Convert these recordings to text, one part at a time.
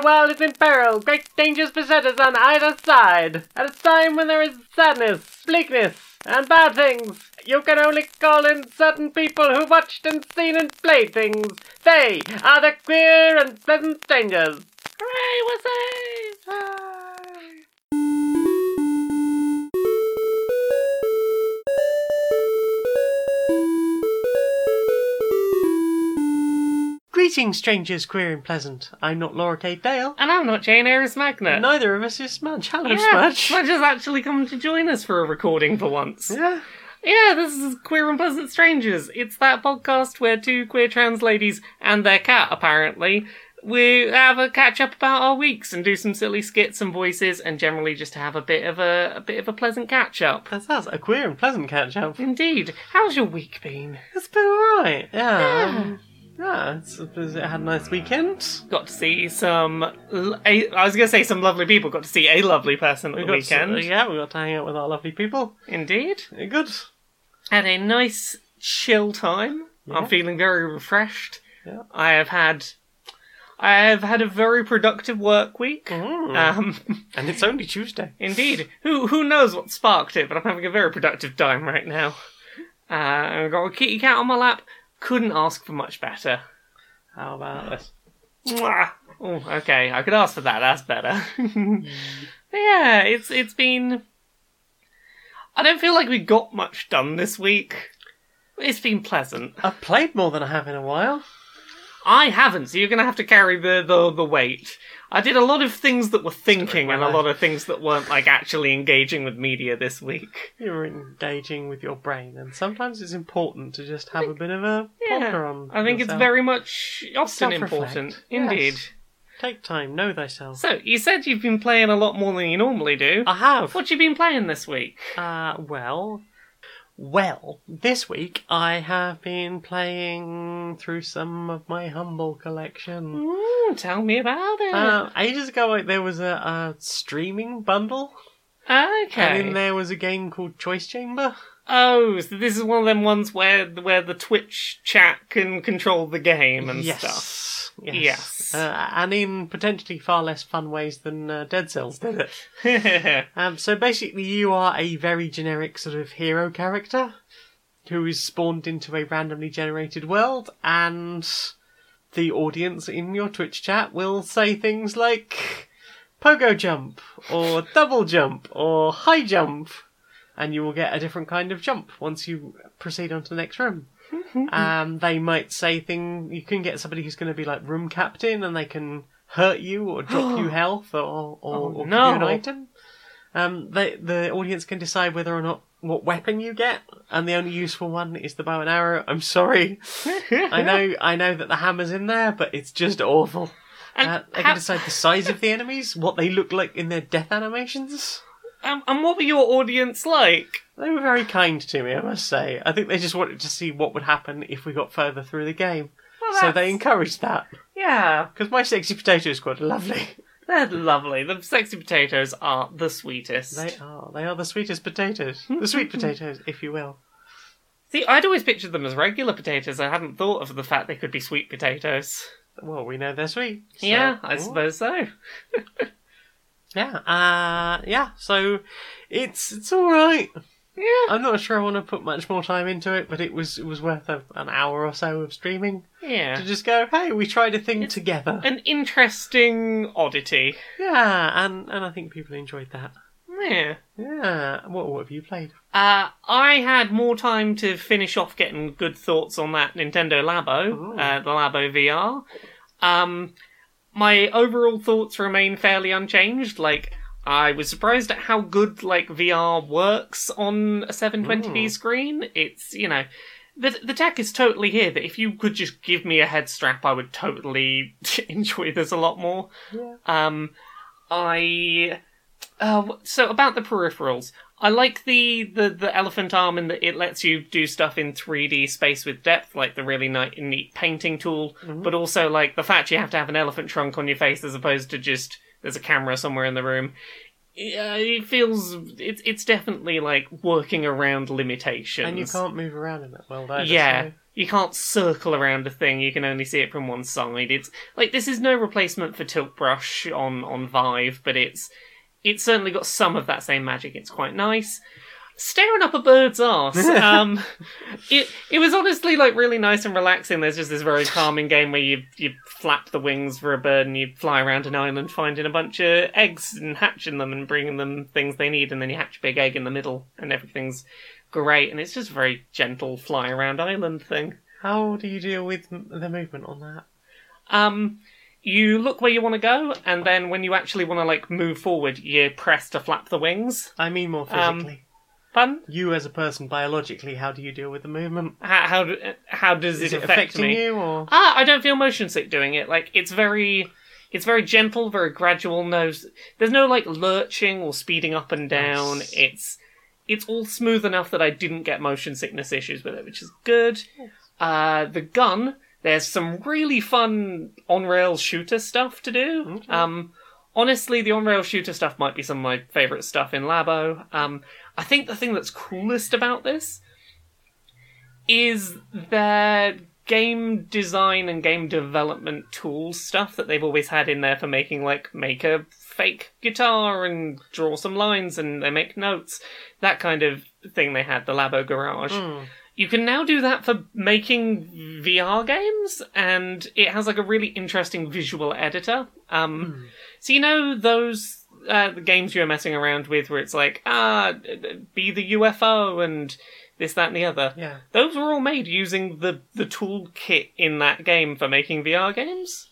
the world is in peril. Great dangers beset us on either side. At a time when there is sadness, bleakness, and bad things, you can only call in certain people who watched and seen and played things. They are the queer and pleasant strangers. Hooray, we're Greetings, strangers, queer and pleasant. I'm not Laura Kate Dale. And I'm not Jane Aris Magnet. Neither of us is Smudge. Hello, yeah, Smudge. Smudge has actually come to join us for a recording for once. Yeah. Yeah, this is Queer and Pleasant Strangers. It's that podcast where two queer trans ladies and their cat, apparently, we have a catch up about our weeks and do some silly skits and voices and generally just have a bit of a, a bit of a pleasant catch up. That sounds a queer and pleasant catch up. Indeed. How's your week been? It's been alright. Yeah. Yeah. um, Yeah, it's, it had a nice weekend. Got to see some. l- A, I was going to say some lovely people. Got to see a lovely person at the got weekend. To, yeah, we got to hang out with our lovely people. Indeed. Yeah, Good. Had a nice chill time. I'm feeling very refreshed. Yeah. I have had. I have had a very productive work week. Mm. Um, and it's only Tuesday. indeed. Who who knows what sparked it? But I'm having a very productive time right now. Uh, I've got a kitty cat on my lap. Couldn't ask for much better. How about this? Mwah. Oh, okay. I could ask for that. That's better. Yeah, it's it's been. I don't feel like we got much done this week. It's been pleasant. I've played more than I have in a while. I haven't, so you're going to have to carry the, the the weight. I did a lot of things that were thinking and a lot of things that weren't like actually engaging with media this week. You're engaging with your brain, and sometimes it's important to just have a bit of a Yeah, ponder on. I think it's yourself. very much often Self-reflect. important. Indeed. Yes. Take time, know thyself. So you said you've been playing a lot more than you normally do. I have. What you been playing this week? Uh, well, well, this week I have been playing through some of my humble collection. Mm, tell me about it. Uh, ages ago, like, there was a, a streaming bundle, okay. and in there was a game called Choice Chamber. Oh, so this is one of them ones where where the Twitch chat can control the game and stuff. yes, yes, Yes. Uh, and in potentially far less fun ways than uh, Dead Cells did it. Um, so basically, you are a very generic sort of hero character who is spawned into a randomly generated world, and the audience in your Twitch chat will say things like pogo jump, or double jump, or high jump, and you will get a different kind of jump once you proceed on to the next room. Um, they might say thing. You can get somebody who's going to be like room captain, and they can hurt you or drop you health or or, Oh, or no. give you an item. Um, they, the audience can decide whether or not what weapon you get, and the only useful one is the bow and arrow. I'm sorry, I know, I know that the hammer's in there, but it's just awful. Uh, they can decide the size of the enemies, what they look like in their death animations. Um, and what were your audience like? They were very kind to me, I must say. I think they just wanted to see what would happen if we got further through the game. Well, So they encouraged that. Yeah, Because my sexy potato squad are lovely. they're lovely. The sexy potatoes are the sweetest. They are. They are the sweetest potatoes. The sweet potatoes, if you will. See, I'd always pictured them as regular potatoes. I hadn't thought of the fact they could be sweet potatoes. Well, we know they're sweet. so- yeah, I Ooh. suppose so. Yeah. Uh, yeah. So it's it's all right. Yeah. I'm not sure I want to put much more time into it, but it was it was worth a, an hour or so of streaming Yeah. to just go. Hey, we tried a thing It's- together. An interesting oddity. Yeah, and and I think people enjoyed that. Yeah. Yeah. What what have you played? Uh, I had more time to finish off getting good thoughts on that Nintendo Labo, uh, the Labo VR. Um, my overall thoughts remain fairly unchanged. Like, I was surprised at how good like VR works on a 720p Ooh. screen. It's you know. The, the tech is totally here that if you could just give me a head strap, I would totally enjoy this a lot more. Yeah. Um, I uh, so about the peripherals, I like the, the the elephant arm in that it lets you do stuff in 3D space with depth, like the really neat painting tool. But also like the fact you have to have an elephant trunk on your face as opposed to just there's a camera somewhere in the room. yeah, it feels it's it's definitely like working around limitations. And you can't move around in that world either. Yeah. so- You can't circle around a thing, you can only see it from one side. It's like this is no replacement for Tilt Brush on, on Vive, but it's it's certainly got some of that same magic. It's quite nice. Staring up a bird's ass. Um, it it was honestly like really nice and relaxing. There's just this very calming game where you you flap the wings for a bird and you fly around an island finding a bunch of eggs and hatching them and bringing them things they need, and then you hatch a big egg in the middle, and everything's great. And it's just a very gentle fly around island thing. How do you deal with the movement on that? Um, you look where you want to go, and then when you actually want to like move forward, you press to flap the wings. I mean more Um, Fun. you as a person, biologically, how do you deal with the movement? How how, do, how does Is it it affect affecting me? you or? Ah, I don't feel motion sick doing it. Like it's very, it's very gentle, very gradual. No, there's no like lurching or speeding up and down. Nice. It's it's all smooth enough that I didn't get motion sickness issues with it, which is good. Uh, the gun, there's some really fun on rail shooter stuff to do. Okay. Um, honestly, the on rail shooter stuff might be some of my favorite stuff in Labo. Um, I think the thing that's coolest about this is their game design and game development tools stuff that they've always had in there for making like make a fake guitar and draw some lines and they make notes that kind of thing they had the labo garage. Hmm. you can now do that for making vr games and it has like a really interesting visual editor. Um so you know those uh, the games you're messing around with where it's like ah be the ufo and this that and the other Yeah. those were all made using the the toolkit in that game for making VR games.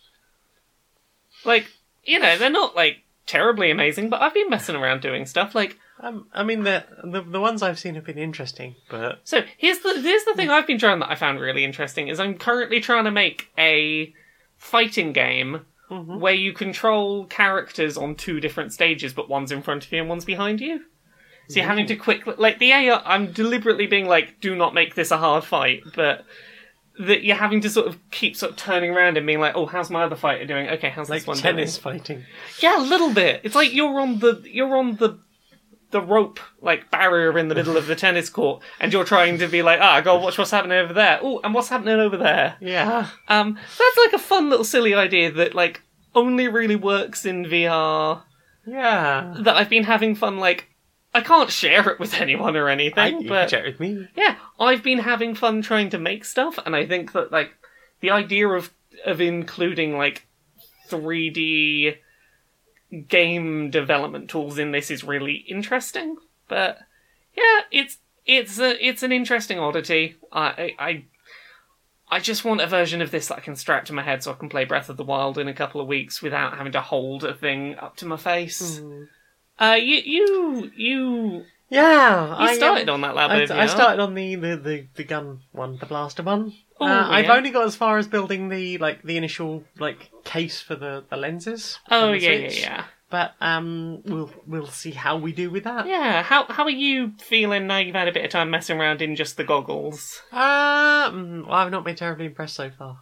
Like, you know, they're not like terribly amazing, but I've been messing around doing stuff like Um, I mean, the, the the ones I've seen have been interesting, but so here's the here's the thing I've been trying that I found really interesting is I'm currently trying to make a fighting game Mhm. where you control characters on two different stages, but one's in front of you and one's behind you. So you're having to quick like the AI. I'm deliberately being like, do not make this a hard fight, but that you're having to sort of keep sort of turning around and being like, oh, how's my other fighter doing? Okay, how's like this one tennis doing? fighting. Yeah, a little bit. It's like you're on the you're on the the rope like barrier in the middle of the tennis court, and you're trying to be like, ah, go watch what's happening over there. Oh, and what's happening over there? Yeah. Um, that's like a fun little silly idea that like only really works in VR. Yeah. That I've been having fun. Like, I can't share it with anyone or I, anything, you but can chat with me. yeah, I've been having fun trying to make stuff, and I think that like the idea of of including like 3D game development tools in this is really interesting. But yeah, it's it's a, it's an interesting oddity. I I I just want a version of this that I can strap to my head so I can play Breath of the Wild in a couple of weeks without having to hold a thing up to my face. Uh, you you you Yeah. you I, um, started on that lab. I, I started on the, the, the, the gun one, the blaster one. Oh, uh, I've only got as far as building the like the initial like case for the, the lenses. Oh the yeah, yeah, Switch. yeah. But um, we'll we'll see how we do with that. Yeah, how how are you feeling now you've had a bit of time messing around in just the goggles? Mm, well, I've not been terribly impressed so far.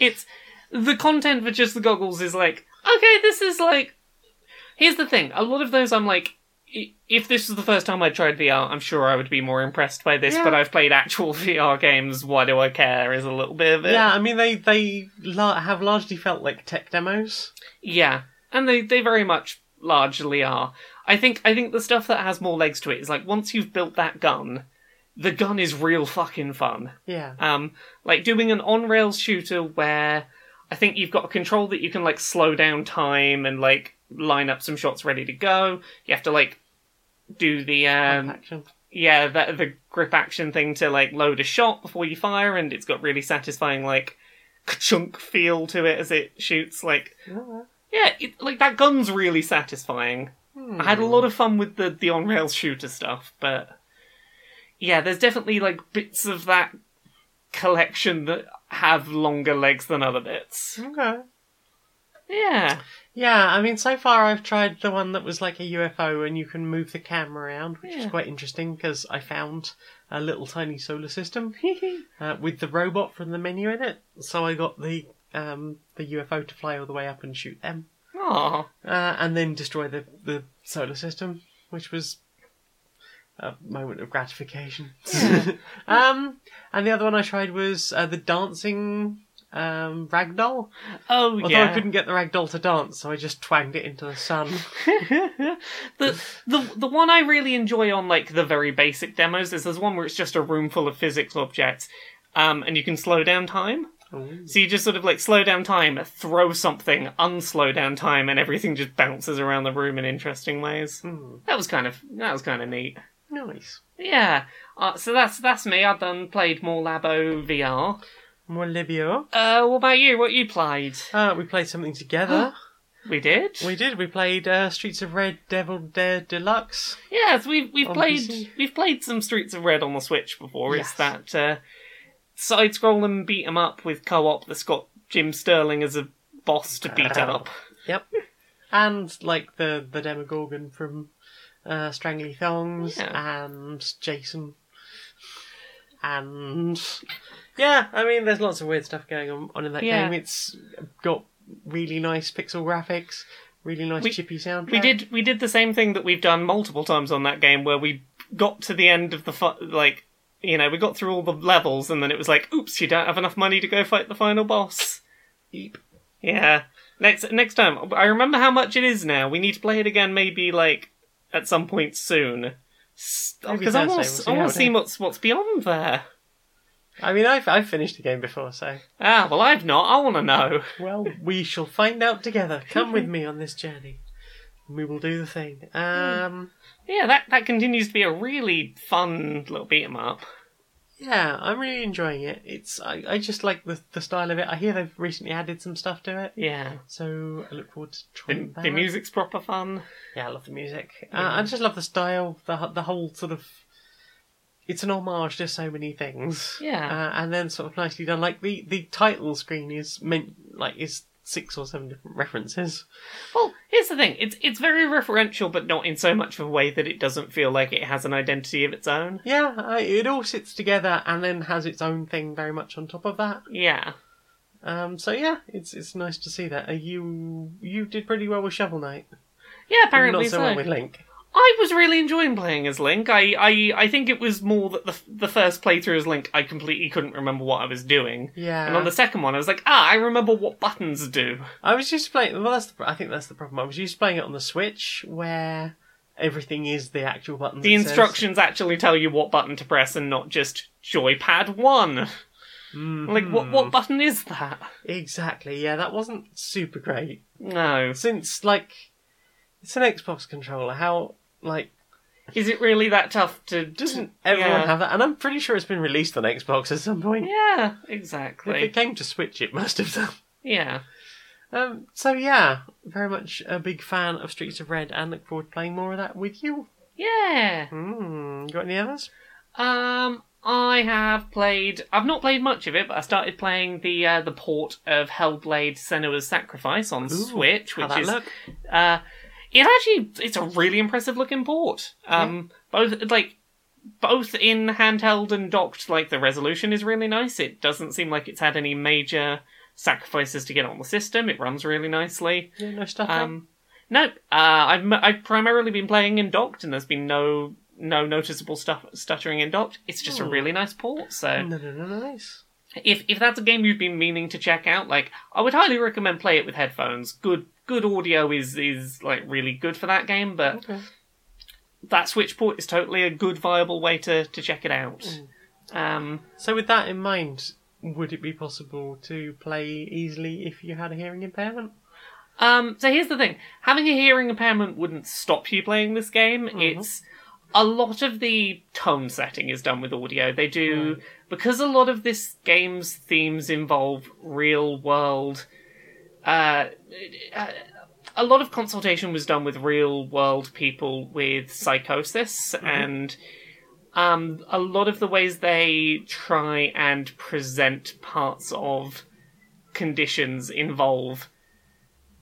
It's the content for just the goggles is like, okay, this is like Here's the thing, a lot of those I'm like if this was the first time I tried VR, I'm sure I would be more impressed by this, Yeah. but I've played actual VR games, why do I care is a little bit of it. Yeah, I mean they they la- have largely felt like tech demos. Yeah, and they they very much largely are. I think I think the stuff that has more legs to it is like once you've built that gun, the gun is real fucking fun. Yeah. Um, like doing an on rails shooter where I think you've got a control that you can like slow down time and like line up some shots ready to go. You have to like do the um yeah the the grip action thing to like load a shot before you fire, and it's got really satisfying like chunk feel to it as it shoots. Like yeah, it, like that gun's really satisfying. I had a lot of fun with the the on rails shooter stuff, but yeah, there's definitely like bits of that collection that have longer legs than other bits. Okay. Yeah, Yeah, I mean, so far I've tried the one that was like a UFO and you can move the camera around, which is Yeah. quite interesting because I found a little tiny solar system uh, with the robot from the menu in it. So I got the um, the UFO to fly all the way up and shoot them. Oh, uh, and then destroy the, the solar system, which was a moment of gratification. um, and the other one I tried was uh, the dancing um, ragdoll. oh yeah. Although yeah. I couldn't get the ragdoll to dance, so I just twanged it into the sun. the the the one I really enjoy on like the very basic demos is there's one where it's just a room full of physics objects, um, and you can slow down time. So you just sort of like slow down time, throw something, unslow down time, and everything just bounces around the room in interesting ways. Hmm, That was kind of that was kind of neat. nice. Yeah. Uh, so that's that's me. I've done played more Labo VR. More Libio. Uh, what about you? What you played? Uh, we played something together. We did. we did. We played uh, Streets of Red Devil Dare Deluxe. Yes, we've we've On played PC. we've played some Streets of Red on the Switch before. Yes. It's that uh, side scrolling beat 'em up with co op that's got Jim Sterling as a boss to beat up. Yep. And like the the Demogorgon from uh, Strangly Thongs Yeah. and Jason. And yeah, I mean, there's lots of weird stuff going on, on in that Yeah. game. It's got really nice pixel graphics, really nice We- chippy soundtrack. We did we did the same thing that we've done multiple times on that game, where we got to the end of the fu- like you know we got through all the levels, and then it was like, oops, you don't have enough money to go fight the final boss. Eep. Yeah. Next next time, I remember how much it is now. We need to play it again, maybe like at some point soon. Maybe Because I Thursday, want we'll to see I how want it to see is. what's what's beyond there. I mean, I've I've finished the game before, so Ah, well, I've not. I want to know. well, we shall find out together. Come with me on this journey. We will do the thing. Um. Yeah, that that continues to be a really fun little beat 'em up. Yeah, I'm really enjoying it. It's I, I just like the the style of it. I hear they've recently added some stuff to it, Yeah, so I look forward to the, trying that. the music's proper fun. Yeah, I love the music. Uh, I just love the style, the the whole sort of. It's an homage to so many things. Yeah. uh, and then sort of nicely done. Like the the title screen is meant like is six or seven different references. Well, here's the thing: it's it's very referential, but not in so much of a way that it doesn't feel like it has an identity of its own. Yeah, uh, it all sits together and then has its own thing very much on top of that. Yeah, Um, so yeah, it's it's nice to see that. Uh, you you did pretty well with Shovel Knight. yeah. Apparently Not so so. well with Link. I was really enjoying playing as Link. I, I, I think it was more that the the first playthrough as Link, I completely couldn't remember what I was doing. Yeah. And on the second one, I was like, ah, I remember what buttons do. I was used to playing. Well, that's the, I think that's the problem. I was used to playing it on the Switch, where everything is the actual buttons. The it says. instructions actually tell you what button to press and not just joypad one. Mhm. Like, what, what button is that? Exactly. Yeah, that wasn't super great. No. Since like, it's an Xbox controller. How like Is it really that tough to. doesn't everyone yeah. have that? And I'm pretty sure it's been released on Xbox at some point. Yeah, exactly. If it came to Switch, it must have done. Yeah. Um, so yeah, very much a big fan of Streets of Red, and look forward to playing more of that with you. Yeah. Hmm. Got any others? Um, I have played. I've not played much of it, but I started playing the uh, the port of Hellblade: Senua's Sacrifice on Switch, How which is look? uh, it actually it's a really impressive looking port. Um, both like both in handheld and docked, like the resolution is really nice. It doesn't seem like it's had any major sacrifices to get on the system. It runs really nicely. Yeah, no stuff. Um, no, uh, I've I've primarily been playing in docked, and there's been no no noticeable stuff stuttering in docked. It's just a Hmm. really nice port. So no, no, no, nice. if if that's a game you've been meaning to check out, like I would highly recommend play it with headphones. Good good audio is is like really good for that game, but Okay. that Switch port is totally a good viable way to to check it out. Um, So with that in mind, would it be possible to play easily if you had a hearing impairment? Um, so here's the thing: having a hearing impairment wouldn't stop you playing this game. It's a lot of the tone setting is done with audio. They do because a lot of this game's themes involve real world. Uh, a lot of consultation was done with real world people with psychosis and. Um, a lot of the ways they try and present parts of conditions involve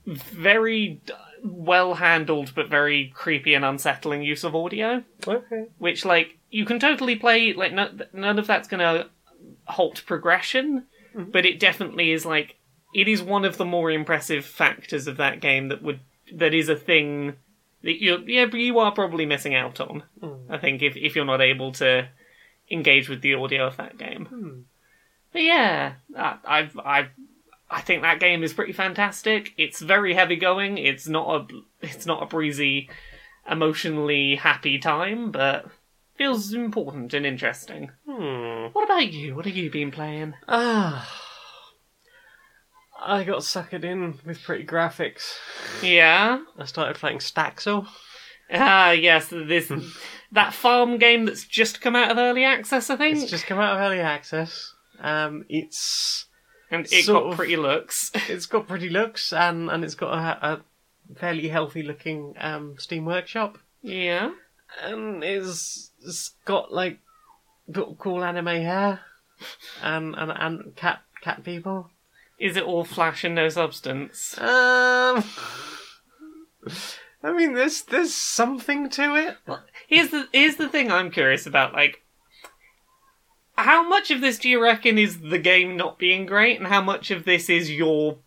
very well handled but very creepy and unsettling use of audio Okay. which like you can totally play like no, none of that's gonna halt progression but it definitely is like it is one of the more impressive factors of that game that would that is a thing that you yeah you are probably missing out on. I think if if you're not able to engage with the audio of that game. But yeah, I, I've I've I think that game is pretty fantastic. It's very heavy going. It's not a it's not a breezy, emotionally happy time, but feels important and interesting. Hmm. What about you? What have you been playing? Ah. I got suckered in with pretty graphics. Yeah. I started playing Staxel. Ah, yes, this that farm game that's just come out of early access, I think, It's just come out of early access. Um, it's and it sort got of- pretty looks. it's got pretty looks and and it's got a, a fairly healthy looking um, Steam Workshop. yeah. and it's, it's got like cool anime hair and and and cat cat people. Is it all flash and no substance? Um, I mean, there's there's something to it. Here's the here's the thing I'm curious about. Like, how much of this do you reckon is the game not being great, and how much of this is your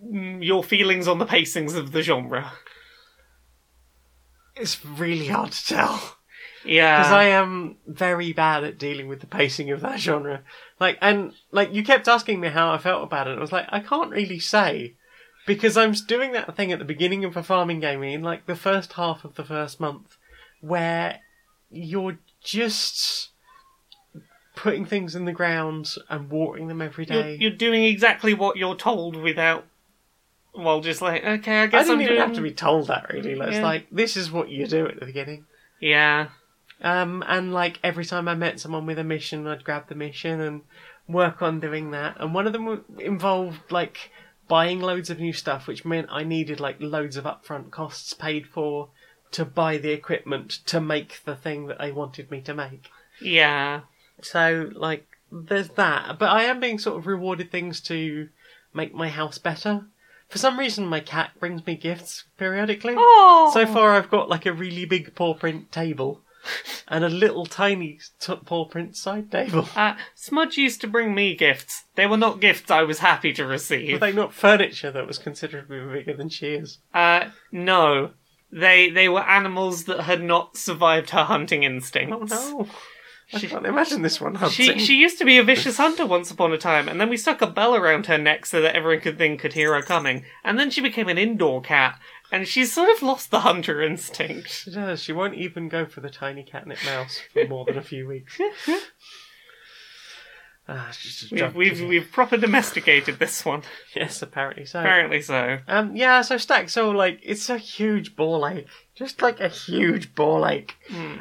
your feelings on the pacings of the genre? It's really hard to tell Yeah, because I am very bad at dealing with the pacing of that genre. Like, and like you kept asking me how I felt about it. I was like, I can't really say. Because I'm doing that thing at the beginning of a farming game in like the first half of the first month where you're just putting things in the ground and watering them every day. you're, you're doing exactly what you're told without. Well, just like okay, I guess I didn't I'm even doing. have to be told that really. Like, It's Yeah. like this is what you do at the beginning. Yeah, Um, and like every time I met someone with a mission, I'd grab the mission and work on doing that. And one of them involved like buying loads of new stuff, which meant I needed like loads of upfront costs paid for to buy the equipment to make the thing that they wanted me to make. yeah. So like there's that, but I am being sort of rewarded things to make my house better. For some reason, my cat brings me gifts periodically. Oh, So far, I've got like a really big paw print table and a little tiny t- paw print side table. Uh, Smudge used to bring me gifts. They were not gifts I was happy to Were receive. they not furniture that was considerably bigger than she is? Uh, no. They they were animals that had not survived her hunting instincts. Oh no! I She- can't imagine this one hunting. She she used to be a vicious hunter once upon a time, and then we stuck a bell around her neck so that everyone could think could hear her coming. And then she became an indoor cat, and she's sort of lost the hunter instinct. She does. She won't even go for the tiny catnip mouse for more than a few weeks. ah, she's just We've we've, proper domesticated this one. Yes, apparently so. Apparently so. Um, yeah, so Staxel, like, it's a huge ball ache. Just like a huge ball ache.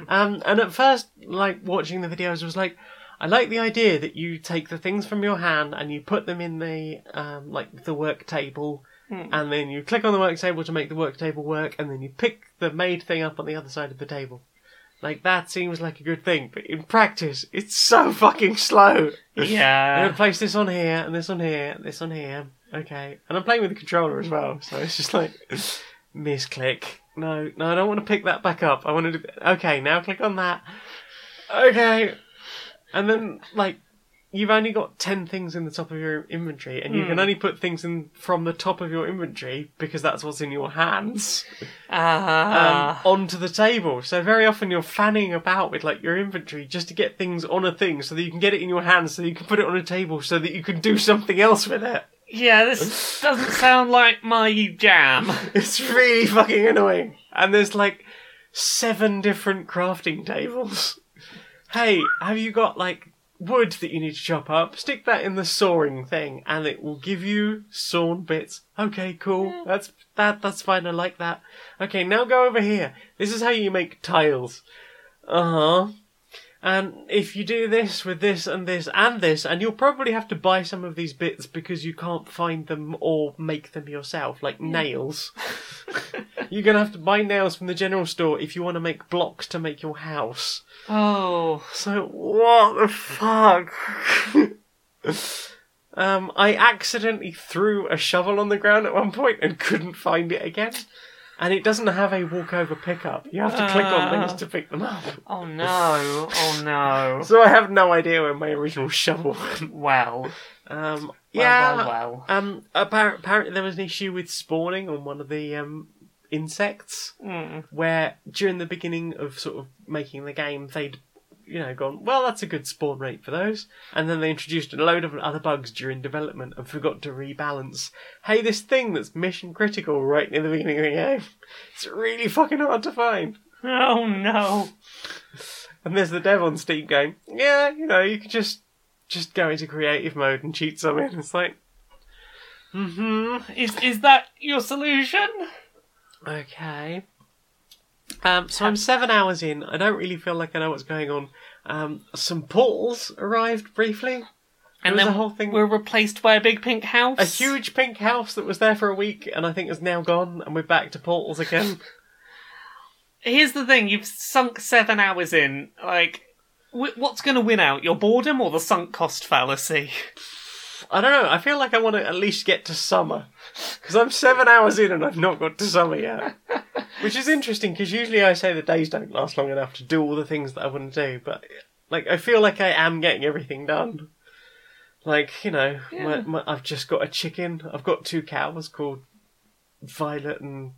Um, and at first, like, watching the videos was like, I like the idea that you take the things from your hand and you put them in the, um, like, the work table, and then you click on the work table to make the work table work, and then you pick the made thing up on the other side of the table. Like, that seems like a good thing, but in practice, it's so fucking slow. Yeah. I'm gonna place this on here and this on here, and this on here. Okay, and I'm playing with the controller as well, so it's just like misclick. No, no, I don't want to pick that back up. I want to. Do... Okay, now click on that. Okay, and then like you've only got ten things in the top of your inventory, and you can only put things in from the top of your inventory because that's what's in your hands um, Ah. onto the table. So very often you're fanning about with like your inventory just to get things on a thing so that you can get it in your hands so that you can put it on a table so that you can do something else with it. Yeah, this doesn't sound like my jam. It's really fucking annoying. And there's like seven different crafting tables. Hey, have you got like wood that you need to chop up? Stick that in the sawing thing and it will give you sawn bits. Okay, cool. That's that that's fine. I like that. Okay, now go over here. This is how you make tiles. Uh-huh. And if you do this with this and this and this, and you'll probably have to buy some of these bits because you can't find them or make them yourself, like nails. You're gonna have to buy nails from the general store if you want to make blocks to make your house. Oh. So what the fuck? um, I accidentally threw a shovel on the ground at one point and couldn't find it again. And it doesn't have a walkover pickup. You have to click on things to pick them up. Oh no. Oh no. So I have no idea where my original shovel went. Well, Um, Well, yeah. well, well. Um, appar- apparently there was an issue with spawning on one of the um, insects Mm. where during the beginning of sort of making the game they'd you know gone well that's a good spawn rate for those and then they introduced a load of other bugs during development and forgot to rebalance hey this thing that's mission critical right near the beginning of the game it's really fucking hard to find Oh no. and there's the dev on steam going yeah you know you could just just go into creative mode and cheat some in it's like mm-hmm Is is that your solution? Okay. Um, so I'm seven hours in. I don't really feel like I know what's going on. Um, some portals arrived briefly. And then the whole thing- we're replaced by a big pink house. A huge pink house that was there for a week, and I think is now gone, and we're back to portals again. Here's the thing: you've sunk seven hours in. Like, wh- what's going to win out? Your boredom or the sunk cost fallacy? I don't know. I feel like I want to at least get to summer because I'm seven hours in and I've not got to summer yet. Which is interesting because usually I say the days don't last long enough to do all the things that I want to do, but like I feel like I am getting everything done. Like you know, my, my, I've just got a chicken. I've got two cows called Violet and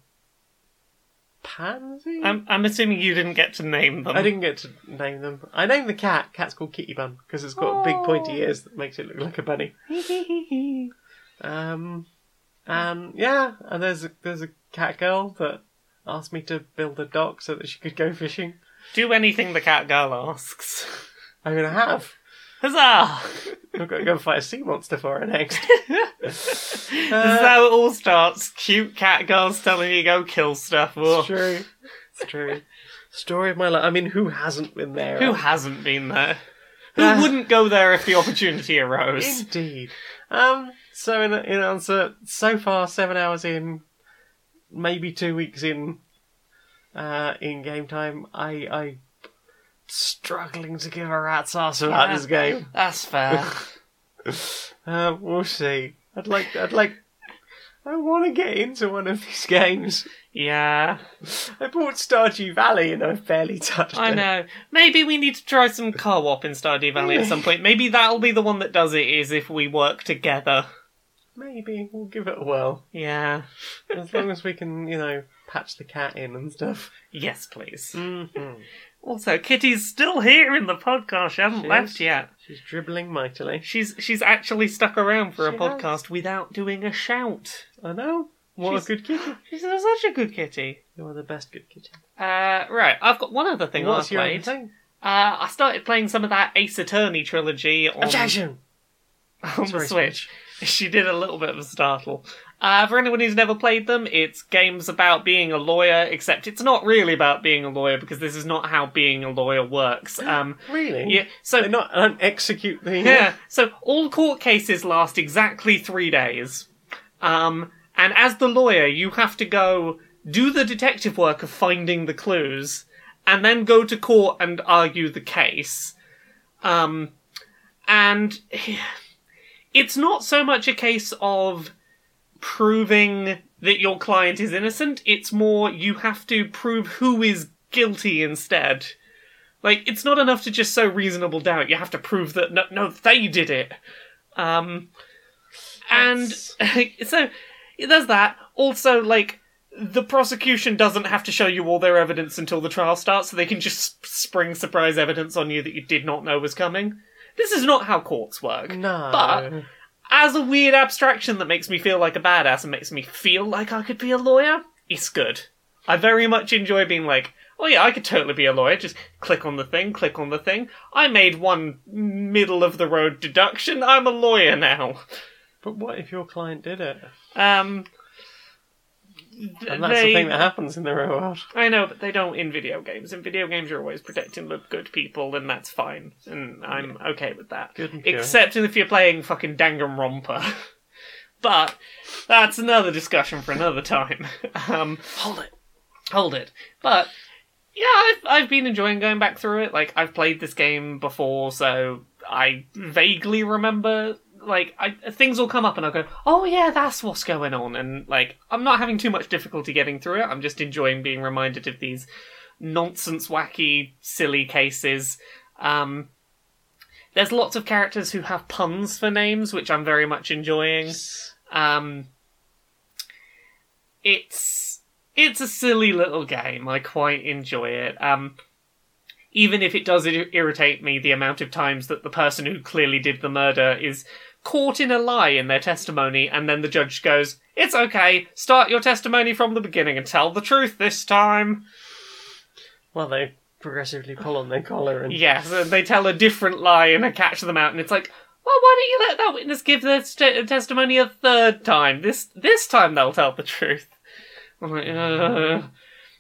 Pansy. I'm I'm assuming you didn't get to name them. I didn't get to name them. I named the cat. Cat's called Kitty Bun because it's got big pointy Oh. ears that makes it look like a bunny. Um, and yeah, and there's a there's a cat girl that asked me to build a dock so that she could go fishing. Do anything the cat girl asks. I'm gonna have. Huzzah! I've got to go fight a sea monster for her next. this is how it all starts. Cute cat girls telling you go kill stuff. Whoa. It's true. It's true. Story of my life. I mean, who hasn't been there? Who hasn't been there? Who Ah. wouldn't go there if the opportunity arose? Indeed. Um. So in in answer, so far seven hours in, maybe two weeks in, uh, in game time, I I struggling to give a rat's ass about Yeah. this game. That's fair. Uh, we'll see. I'd like I'd like. I want to get into one of these games. yeah, I bought Stardew Valley and I've barely touched it. I it. know. Maybe we need to try some co-op in Stardew Valley at some point. Maybe that'll be the one that does it. Is if we work together. Maybe we'll give it a whirl. Yeah. As long as we can, you know, patch the cat in and stuff. Yes, please. Mm-hmm. Also, Kitty's still here in the podcast. She hasn't She left is. yet. She's dribbling mightily. She's she's actually stuck around for a She podcast without doing a shout. I know. What She's- a good kitty. She's such a good kitty. You're the best good kitty. Uh, right, I've got one other thing What's I've your other played. thing? Uh, I started playing some of that Ace Attorney trilogy on, Objection! on the Sorry, Switch. She did a little bit of a startle. Uh, for anyone who's never played them, it's games about being a lawyer, except it's not really about being a lawyer because this is not how being a lawyer works. Um, Really? yeah, so They not don't execute the. yeah, so all court cases last exactly three days. Um, and as the lawyer, you have to go do the detective work of finding the clues, and then go to court and argue the case. Um, and it's not so much a case of proving that your client is innocent, it's more you have to prove who is guilty instead. Like, it's not enough to just sow reasonable doubt. You have to prove that no, no, they did it. Um, and so there's that. Also, like the prosecution doesn't have to show you all their evidence until the trial starts, so they can just spring surprise evidence on you that you did not know was coming. This is not how courts work. No. But as a weird abstraction that makes me feel like a badass and makes me feel like I could be a lawyer, it's good. I very much enjoy being like, oh yeah, I could totally be a lawyer. Just click on the thing, click on the thing. I made one middle of the road deduction. I'm a lawyer now. But what if your client did it? Um, And that's they- the thing that happens in the real world. I know, but they don't in video games. In video games, you're always protecting the good people, and that's fine. And I'm okay with that. Good. Except if you're playing fucking Danganronpa. but that's another discussion for another time. Um, Hold it. hold it. But yeah, I've I've been enjoying going back through it. Like I've played this game before, so I vaguely remember. Like I, things will come up and I'll go, "Oh yeah, that's what's going on," and like I'm not having too much difficulty getting through it. I'm just enjoying being reminded of these nonsense, wacky, silly cases. Um, there's lots of characters who have puns for names, which I'm very much enjoying. Um, it's it's a silly little game. I quite enjoy it. Um, even if it does irritate me the amount of times that the person who clearly did the murder is caught in a lie in their testimony, and then the judge goes, "It's okay. Start your testimony from the beginning and tell the truth this time." Well, they progressively pull on their collar and Yes, and they tell a different lie and I catch them out, and it's like, well, why don't you let that witness give their st- testimony a third time? This this time they'll tell the truth. I'm like.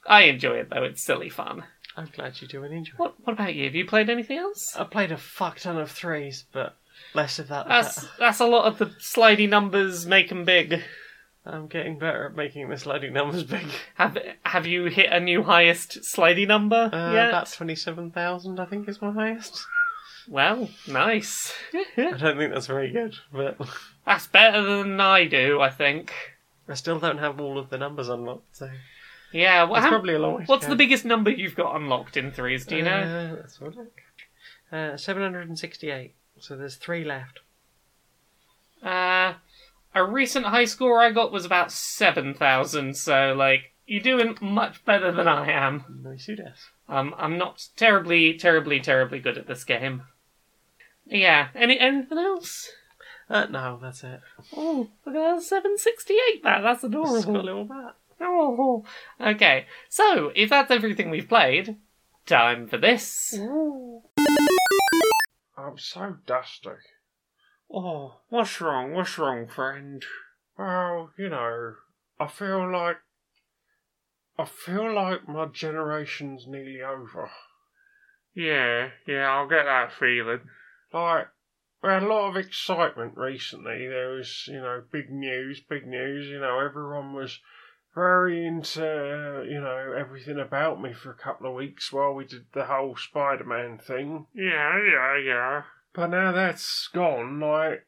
I enjoy it though; it's silly fun. I'm glad you do and enjoy. What What about you? Have you played anything else? I played a fuck ton of threes, but less of that. That's better. that's a lot of the slidey numbers make 'em big. I'm getting better at making the sliding numbers big. Have Have you hit a new highest slidey number Uh, yet? About twenty-seven thousand, I think, is my highest. Well, nice. I don't think that's very good, but that's better than I do, I think. I still don't have all of the numbers unlocked. So Yeah. Well, how- probably a long what's the biggest number you've got unlocked in threes? Do you know? Uh, have a. Uh, seven hundred and sixty-eight. So there's three left. Uh, a recent high score I got was about 7,000, so, like, you're doing much better than I am. Who does? Um, I'm not terribly, terribly, terribly good at this game. Yeah, any anything else? Uh, no, that's it. Oh, look at that 768 that, that's It's got a adorable. little bat. Oh, okay. So, if that's everything we've played, time for this. I'm so dusty. Oh, what's wrong? What's wrong, friend? Well, you know, I feel like I feel like my generation's nearly over. Yeah, yeah, I'll get that feeling. Like we had a lot of excitement recently. There was, you know, big news, big news. You know, everyone was very into, you know, everything about me for a couple of weeks while we did the whole Spider-Man thing. Yeah, yeah, yeah. But now that's gone, like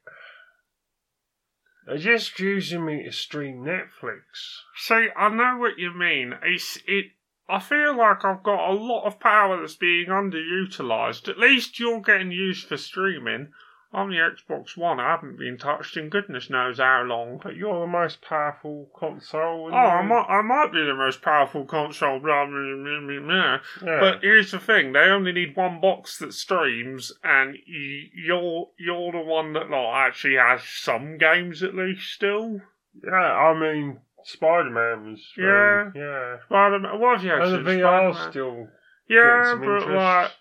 they're just using me to stream Netflix. See, I know what you mean. It's it. I feel like I've got a lot of power that's being underutilized. At least you're getting used for streaming. On the Xbox One, I haven't been touched in goodness knows how long. But you're the most powerful console. Oh, I might, I might be the most powerful console, blah, blah, blah, blah, blah. Yeah. But here's the thing: they only need one box that streams, and y- you're you're the one that like actually has some games at least still. yeah, I mean, Spider Man was. very- yeah. Spider-Man, what have you And the? VR Spider-Man? still. Yeah, but interest. like,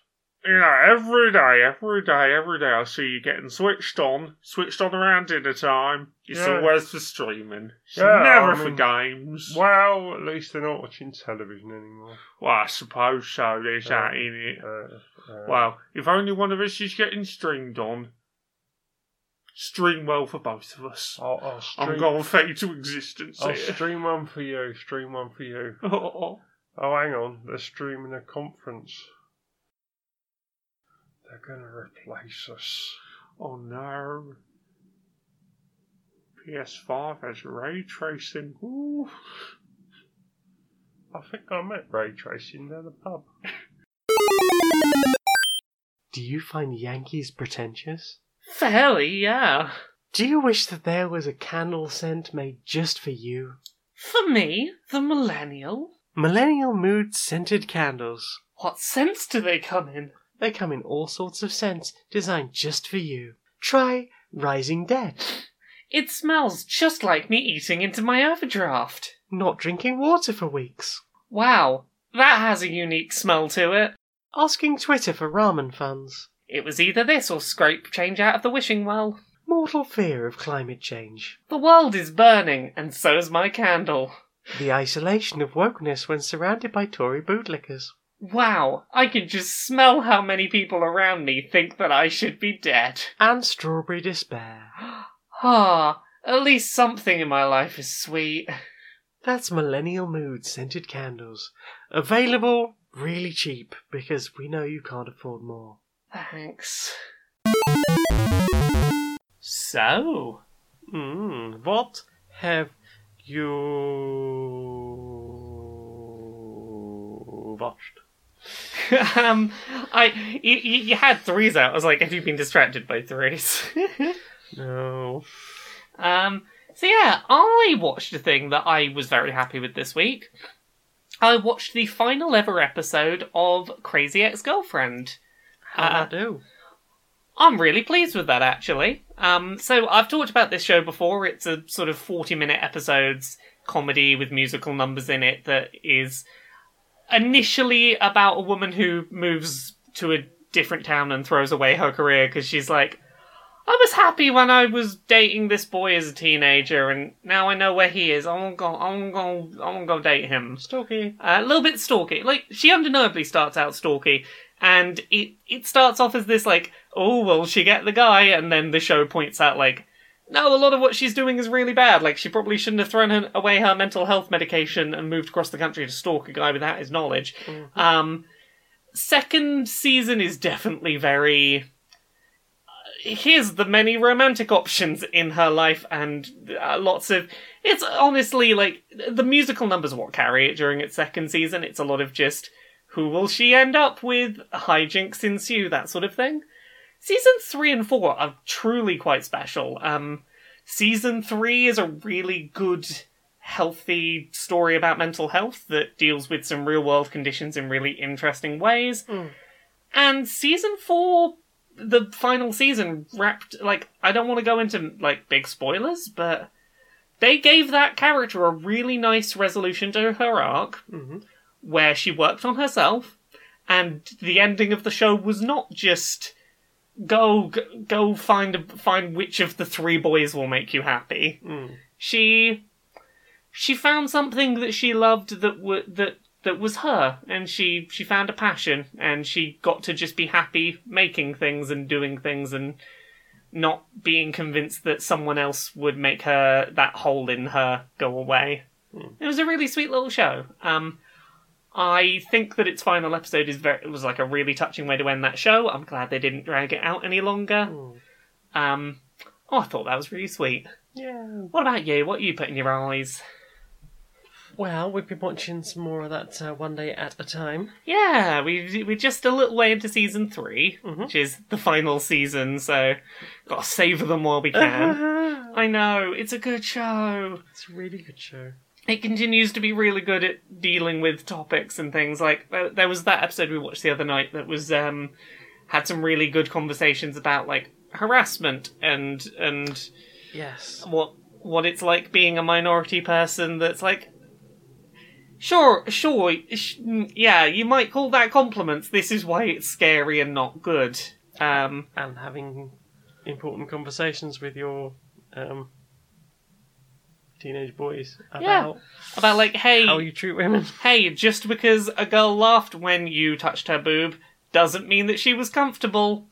you know, every day, every day, every day, I see you getting switched on, switched on around dinner time. It's Yeah. always for streaming. It's Yeah, never I for mean- games. Well, at least they're not watching television anymore. Well, I suppose so. There's Uh, that in it. Uh, uh, Well, if only one of us is getting streamed on, stream well for both of us. I'll, I'll stream. I'm going fade to existence I'll here. stream one for you. Stream one for you. oh, Oh, hang on. They're streaming a conference. They're gonna replace us. oh no. PS5 has ray tracing. Ooh. I think I met ray tracing at the pub. Do you find Yankees pretentious? Fairly, yeah. Do you wish that there was a candle scent made just for you? For me, the millennial. Millennial mood scented candles. What scents do they come in? They come in all sorts of scents, designed just for you. Try Rising Dead. It smells just like me eating into my overdraft. Not drinking water for weeks. Wow, that has a unique smell to it. Asking Twitter for ramen funds. It was either this or scrape change out of the wishing well. Mortal fear of climate change. The world is burning, and so is my candle. The isolation of wokeness when surrounded by Tory bootlickers. Wow, I can just smell how many people around me think that I should be dead. And strawberry despair. Ah, at least something in my life is sweet. That's Millennial Mood scented candles. Available really cheap because we know you can't afford more. Thanks. So, Hmm, what have you watched? um, I you, you had threes out. I was like, have you been distracted by threes? No. Um, so yeah, I watched a thing that I was very happy with this week. I watched the final ever episode of Crazy Ex-Girlfriend. How'd Uh, do? I'm really pleased with that actually. Um, so I've talked about this show before. It's a sort of 40 minute episodes comedy with musical numbers in it that is initially about a woman who moves to a different town and throws away her career because she's like, I was happy when I was dating this boy as a teenager, and now I know where he is. I'm gonna go. I'm gonna. I'm gonna go date him. Stalky. Uh, a little bit stalky. Like she undeniably starts out stalky, and it it starts off as this like, oh, will she get the guy? And then the show points out like, no, a lot of what she's doing is really bad. Like she probably shouldn't have thrown her, away her mental health medication and moved across the country to stalk a guy without his knowledge. Um, second season is definitely very. uh, Here's the many romantic options in her life, and uh, lots of. It's honestly like the musical numbers are what carry it during its second season. It's a lot of just who will she end up with, hijinks ensue, that sort of thing. Seasons three and four are truly quite special. Um, season three is a really good, healthy story about mental health that deals with some real world conditions in really interesting ways. Mm. And season four, the final season, wrapped like I don't want to go into like big spoilers, but they gave that character a really nice resolution to her arc, Mhm. where she worked on herself, and the ending of the show was not just go go, go find a, find which of the three boys will make you happy. Mm. She she found something that she loved that w- that that was her, and she she found a passion, and she got to just be happy making things and doing things and not being convinced that someone else would make her that hole in her go away. It was a really sweet little show. Um, I think that its final episode is very it was like a really touching way to end that show. I'm glad they didn't drag it out any longer. Mm. Um, oh, I thought that was really sweet. Yeah. What about you? What you put in your eyes? Well, we've been watching some more of that uh, one day at a time. Yeah, we we're just a little way into season 3 Mhm. which is the final season. So, gotta savor them while we can. I know it's a good show. it's a really good show. It continues to be really good at dealing with topics and things. Like there, was that episode we watched the other night that was um had some really good conversations about like harassment and and Yes. what what it's like being a minority person that's like sure sure sh- yeah you might call that compliments this is why it's scary and not good um And having important conversations with your um, teenage boys about about like hey how you treat women. hey just because a girl laughed when you touched her boob doesn't mean that she was comfortable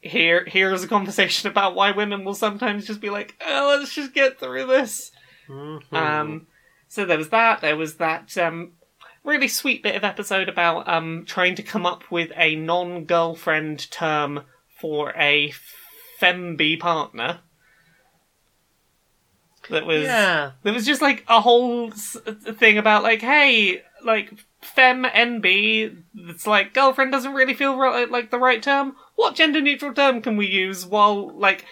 here here's a conversation about why women will sometimes just be like oh let's just get through this Mhm. Um, so there was that. There was that um, really sweet bit of episode about um, trying to come up with a non-girlfriend term for a femby partner. That was yeah. there was just like a whole s- thing about like, hey, like fem NB. It's like girlfriend doesn't really feel right, like the right term. What gender neutral term can we use while like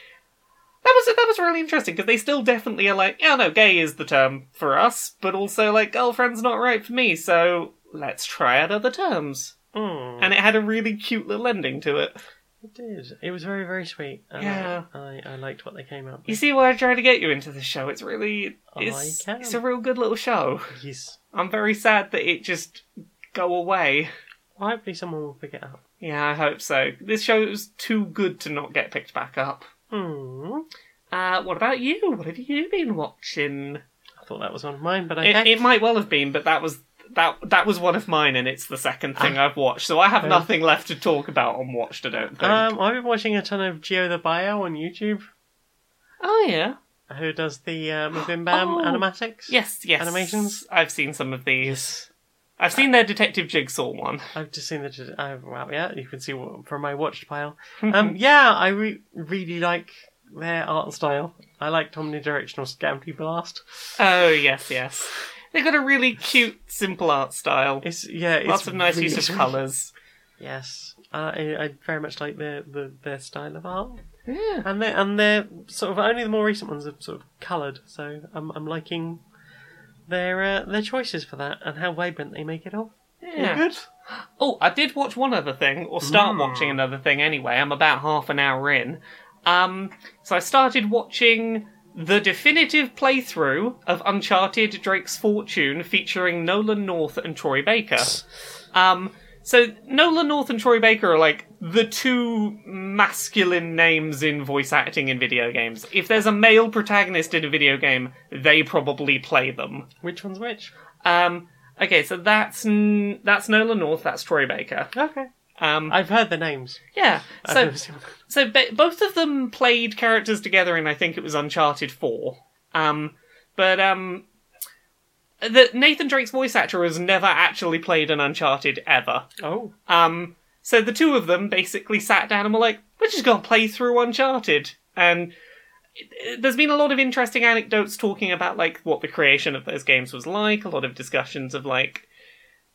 that was that was really interesting because they still definitely are like, yeah, no, gay is the term for us, but also like girlfriend's not right for me, so let's try out other terms. Mm. And it had a really cute little ending to it. It did. It was very, very sweet. and Yeah. I, I liked what they came up You with. see why I try to get you into this show? It's really it's, I can. it's a real good little show. Yes. I'm very sad that it just go away. Well, hopefully someone will pick it up. Yeah, I hope so. This show is too good to not get picked back up. Hmm. Uh, what about you? What have you been watching? I thought that was one of mine, but It, it might well have been, but that was that that was one of mine, and it's the second thing I've watched. So I have nothing left to talk about on watched. I don't think. um, I've been watching a ton of Geo the Bio on YouTube, oh yeah, who does the uh, Mabim Bam Oh. animatics. yes, yes. Animations? I've seen some of these. I've seen their Detective Jigsaw one. I've just seen the. Well, yeah, you can see what, from my watched pile. Um, yeah, I re- really like their art style. I liked Omnidirectional Scampi Blast. Oh yes, yes. They've got a really cute, simple art style. It's yeah, it's Lots of nice really use of colours. Yes, uh, I, I very much like their the, their style of art, Yeah. and they and they're sort of only the more recent ones are sort of coloured. So I'm I'm liking their uh, their choices for that and how vibrant they make it all. Yeah. good. Oh, I did watch one other thing, or start watching another thing anyway. I'm about half an hour in. Um, so I started watching the definitive playthrough of Uncharted Drake's Fortune featuring Nolan North and Troy Baker. Um, so Nolan North and Troy Baker are like the two masculine names in voice acting in video games. If there's a male protagonist in a video game, they probably play them. Which one's which? Um, okay, so that's n- that's Nolan North, that's Troy Baker. Okay, Um, I've heard the names. yeah, so never seen them. so ba- both of them played characters together in I think it was Uncharted Four. Um, but um, the Nathan Drake's voice actor has never actually played an Uncharted ever. Oh, Um, so the two of them basically sat down and were like, "We're just gonna play through Uncharted." And there's been a lot of interesting anecdotes talking about like what the creation of those games was like. A lot of discussions of like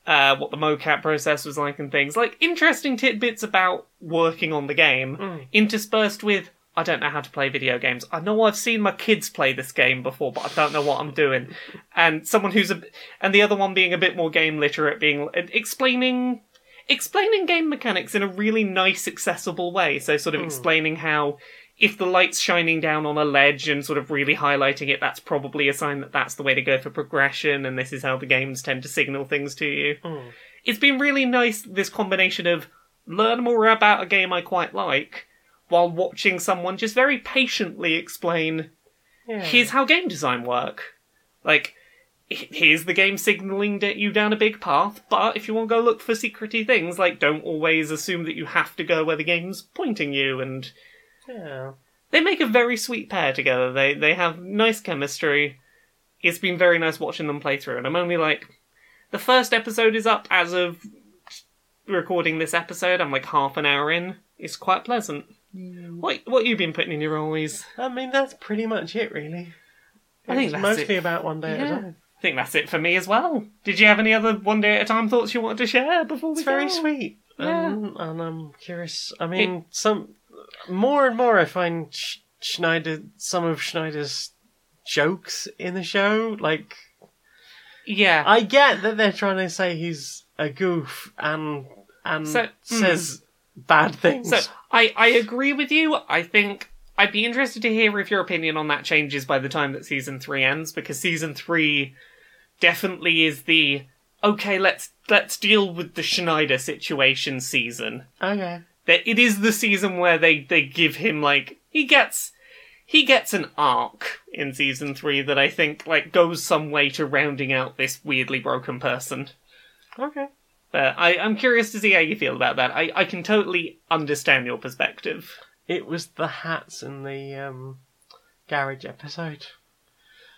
uh, what the mocap process was like and things like interesting tidbits about working on the game, Mm. interspersed with. I don't know how to play video games. I know I've seen my kids play this game before, but I don't know what I'm doing. And someone who's a, and the other one being a bit more game literate, being explaining explaining game mechanics in a really nice, accessible way. So, sort of explaining how if the light's shining down on a ledge and sort of really highlighting it, that's probably a sign that that's the way to go for progression, and this is how the games tend to signal things to you. Mm. It's been really nice, this combination of learn more about a game I quite like, while watching someone just very patiently explain yeah. here's how game design work. Like, here's the game signaling that you down a big path, but if you want to go look for secrety things, like, don't always assume that you have to go where the game's pointing you, and yeah. they make a very sweet pair together. They they have nice chemistry. It's been very nice watching them play through, and I'm only like, the first episode is up as of recording this episode. I'm like half an hour in. It's quite pleasant. What what you been putting in your always? I mean, that's pretty much it, really. I think It's that's mostly it. about one day at a time. I think that's it for me as well. Did you have any other one day at a time thoughts you wanted to share before we It's very sweet. Yeah. Um, and I'm curious. I mean, some more and more I find Sch- Schneider, some of Schneider's jokes in the show. Like, Yeah. I get that they're trying to say he's a goof and and So- says hmm. bad things. So I, I agree with you. I think I'd be interested to hear if your opinion on that changes by the time that season three ends, because season three definitely is the okay, let's let's deal with the Schneider situation season. okay. That it is the season where they, they give him like he gets he gets an arc in season three that I think like goes some way to rounding out this weirdly broken person. Okay. But I, I'm curious to see how you feel about that. I, I can totally understand your perspective. It was the hats in the um, garage episode.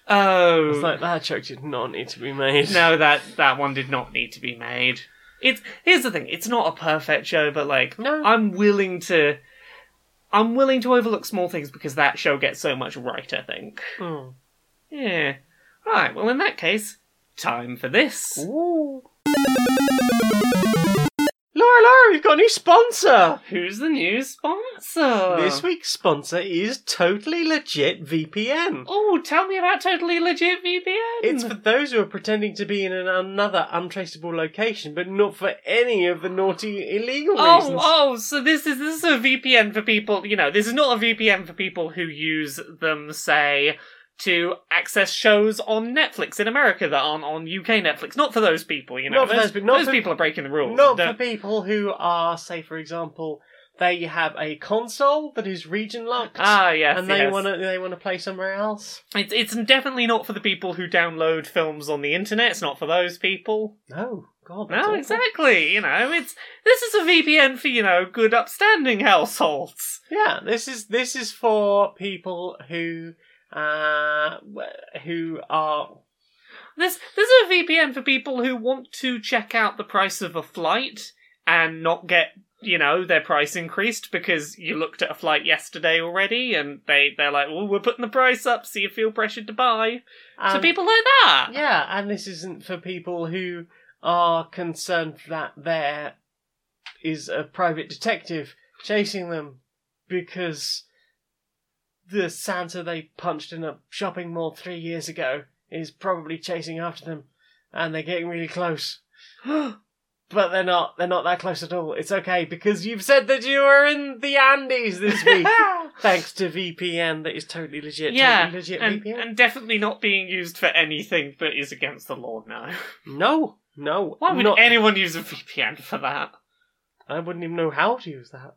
Oh, It's like that joke did not need to be made. no, that that one did not need to be made. It's here's the thing: it's not a perfect show, but like, No. I'm willing to, I'm willing to overlook small things because that show gets so much right. I think. Hmm. Yeah. Right. Well, in that case, time for this. Ooh. Laura, Laura, we've got a new sponsor. Who's the new sponsor? This week's sponsor is Totally Legit VPN. Oh, tell me about Totally Legit VPN. It's for those who are pretending to be in an, another untraceable location, but not for any of the naughty illegal Oh, reasons. oh, so this is this is a VPN for people. You know, this is not a VPN for people who use them, say, to access shows on Netflix in America that aren't on UK Netflix. Not for those people. You know, Not for those people- not those for- people are breaking the rules. Not for people who are, say, for example, they have a console that is region locked. Ah, yes, and they yes. want to they want to play somewhere else. It's it's definitely not for the people who download films on the internet. It's not for those people. No, God, No, awful. exactly. You know, it's this is a VPN for you know good upstanding households. Yeah, this is this is for people who uh who are This this is a VPN for people who want to check out the price of a flight and not get you know their price increased because you looked at a flight yesterday already and they they're like, well, we're putting the price up, so you feel pressured to buy. so um, people like that. Yeah, and this isn't for people who are concerned that there is a private detective chasing them because the Santa they punched in a shopping mall three years ago is probably chasing after them, and they're getting really close. but they're not. They're not that close at all. It's okay because you've said that you were in the Andes this week, thanks to VPN that is totally legit. yeah, totally legit and, VPN. and definitely not being used for anything that is against the law now. no, no. Why would not, anyone use a VPN for that? I wouldn't even know how to use that.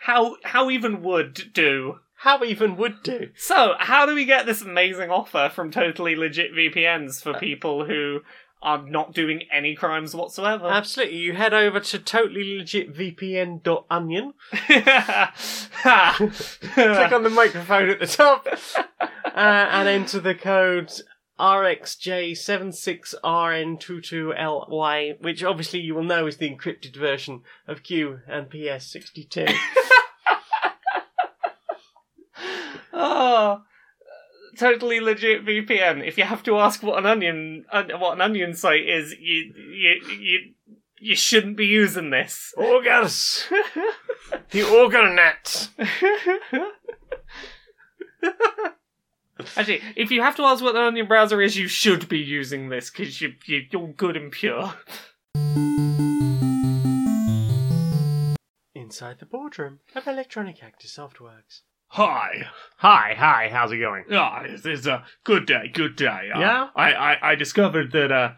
How how even would do? How even would do? So, how do we get this amazing offer from totally legit VPNs for people who are not doing any crimes whatsoever? Absolutely. You head over to totallylegitvpn.onion, click on the microphone at the top, uh, and enter the code RXJ76RN22LY, which obviously you will know is the encrypted version of Q and PS62. Oh, totally legit VPN. If you have to ask what an onion, uh, what an onion site is, you you you you shouldn't be using this. Organs! the Organet! Actually, if you have to ask what an onion browser is, you should be using this because you, you you're good and pure. Inside the boardroom of Electronic Actor Softworks. Hi. Hi, hi, how's it going? Ah, it's, it's a good day, good day. Uh, Yeah? I, I, I discovered that, uh,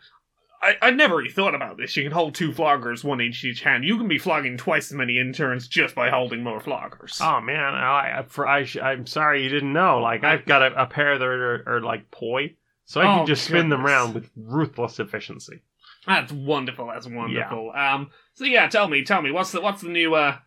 I, I never really thought about this. You can hold two floggers, one each in each hand. You can be flogging twice as many interns just by holding more floggers. Oh man, I, I, for, I sh- I'm sorry you didn't know. Like I've got a, a pair that are, are like poi, so I Oh, can just spin them goodness. around with ruthless efficiency. That's wonderful. That's wonderful. Um. So yeah, tell me, tell me, what's the what's the new uh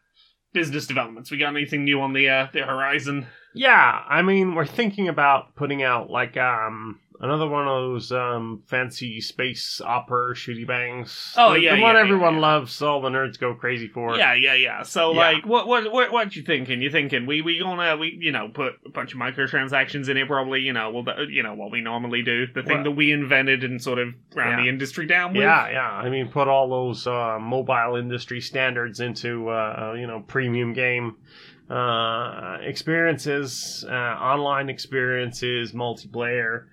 business developments? We got anything new on the uh the horizon? Yeah, I mean we're thinking about putting out like um another one of those um fancy space opera shooty bangs. Oh, The- yeah, the one yeah, everyone yeah. loves, all the nerds go crazy for. Yeah, yeah, yeah. So Yeah. like, what what what what you thinking? You thinking we we gonna we you know put a bunch of microtransactions in it? Probably you know well the, you know what we normally do, the thing Well- that we invented and sort of ground Yeah. the industry down with. Yeah, yeah. I mean, put all those uh, mobile industry standards into uh, you know premium game uh, experiences, uh, online experiences, multiplayer.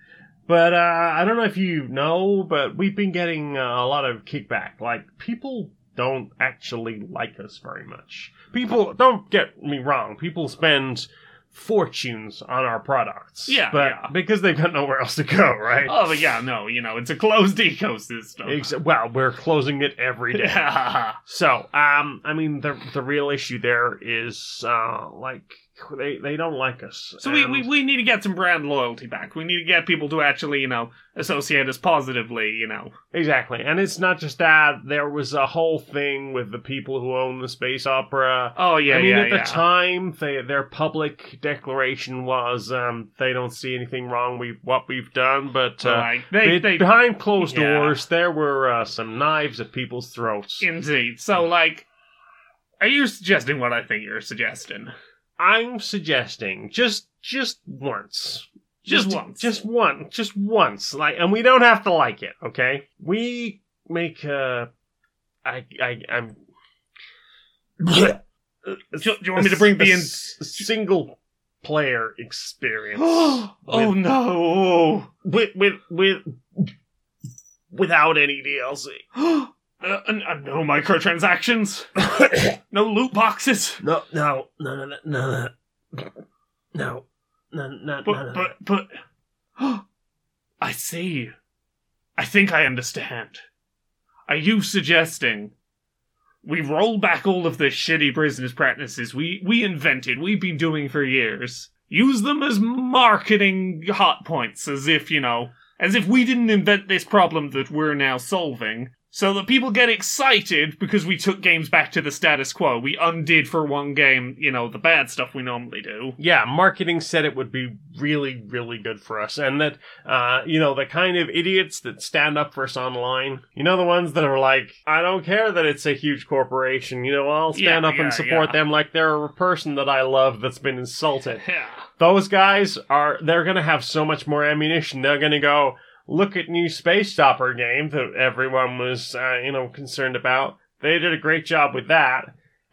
But uh, I don't know if you know, but we've been getting uh, a lot of kickback. Like people don't actually like us very much. People don't get me wrong. People spend fortunes on our products. Yeah, but yeah. because they've got nowhere else to go, right? Oh but yeah, no, you know it's a closed ecosystem. Ex- well, we're closing it every day. Yeah. So, um, I mean, the the real issue there is, uh, like they they don't like us. So we, we we need to get some brand loyalty back. We need to get people to actually you know associate us positively. You know. exactly, and it's not just that. There was a whole thing with the people who own the space opera. Oh yeah, I mean, yeah, at the time, they, their public declaration was um, they don't see anything wrong with what we've done, but uh, like they they behind closed yeah. doors, there were uh, some knives at people's throats. indeed. So like, are you suggesting what I think you're suggesting? I'm suggesting just just once. Just once. Just one. Just once. Like and we don't have to like it, okay? We make uh I I I'm Do, do you want me to bring the in? single player experience oh no! with with with without any DLC. uh, uh, no microtransactions. no loot boxes. No, no, no, no, no, no, no, no, no, no, But but but I see. I think I understand. Are you suggesting we roll back all of the shitty business practices we we invented, we've been doing for years, use them as marketing hot points, as if you know, as if we didn't invent this problem that we're now solving. So that people get excited because we took games back to the status quo. We undid for one game, you know, the bad stuff we normally do. yeah, marketing said it would be really, really good for us, and that uh, you know the kind of idiots that stand up for us online. You know the ones that are like, I don't care that it's a huge corporation. You know, I'll stand Yeah, up yeah, and support yeah. them like they're a person that I love that's been insulted. Yeah. Those guys are they're gonna have so much more ammunition. They're gonna go look at new space opera game that everyone was uh, you know concerned about. they did a great job with that.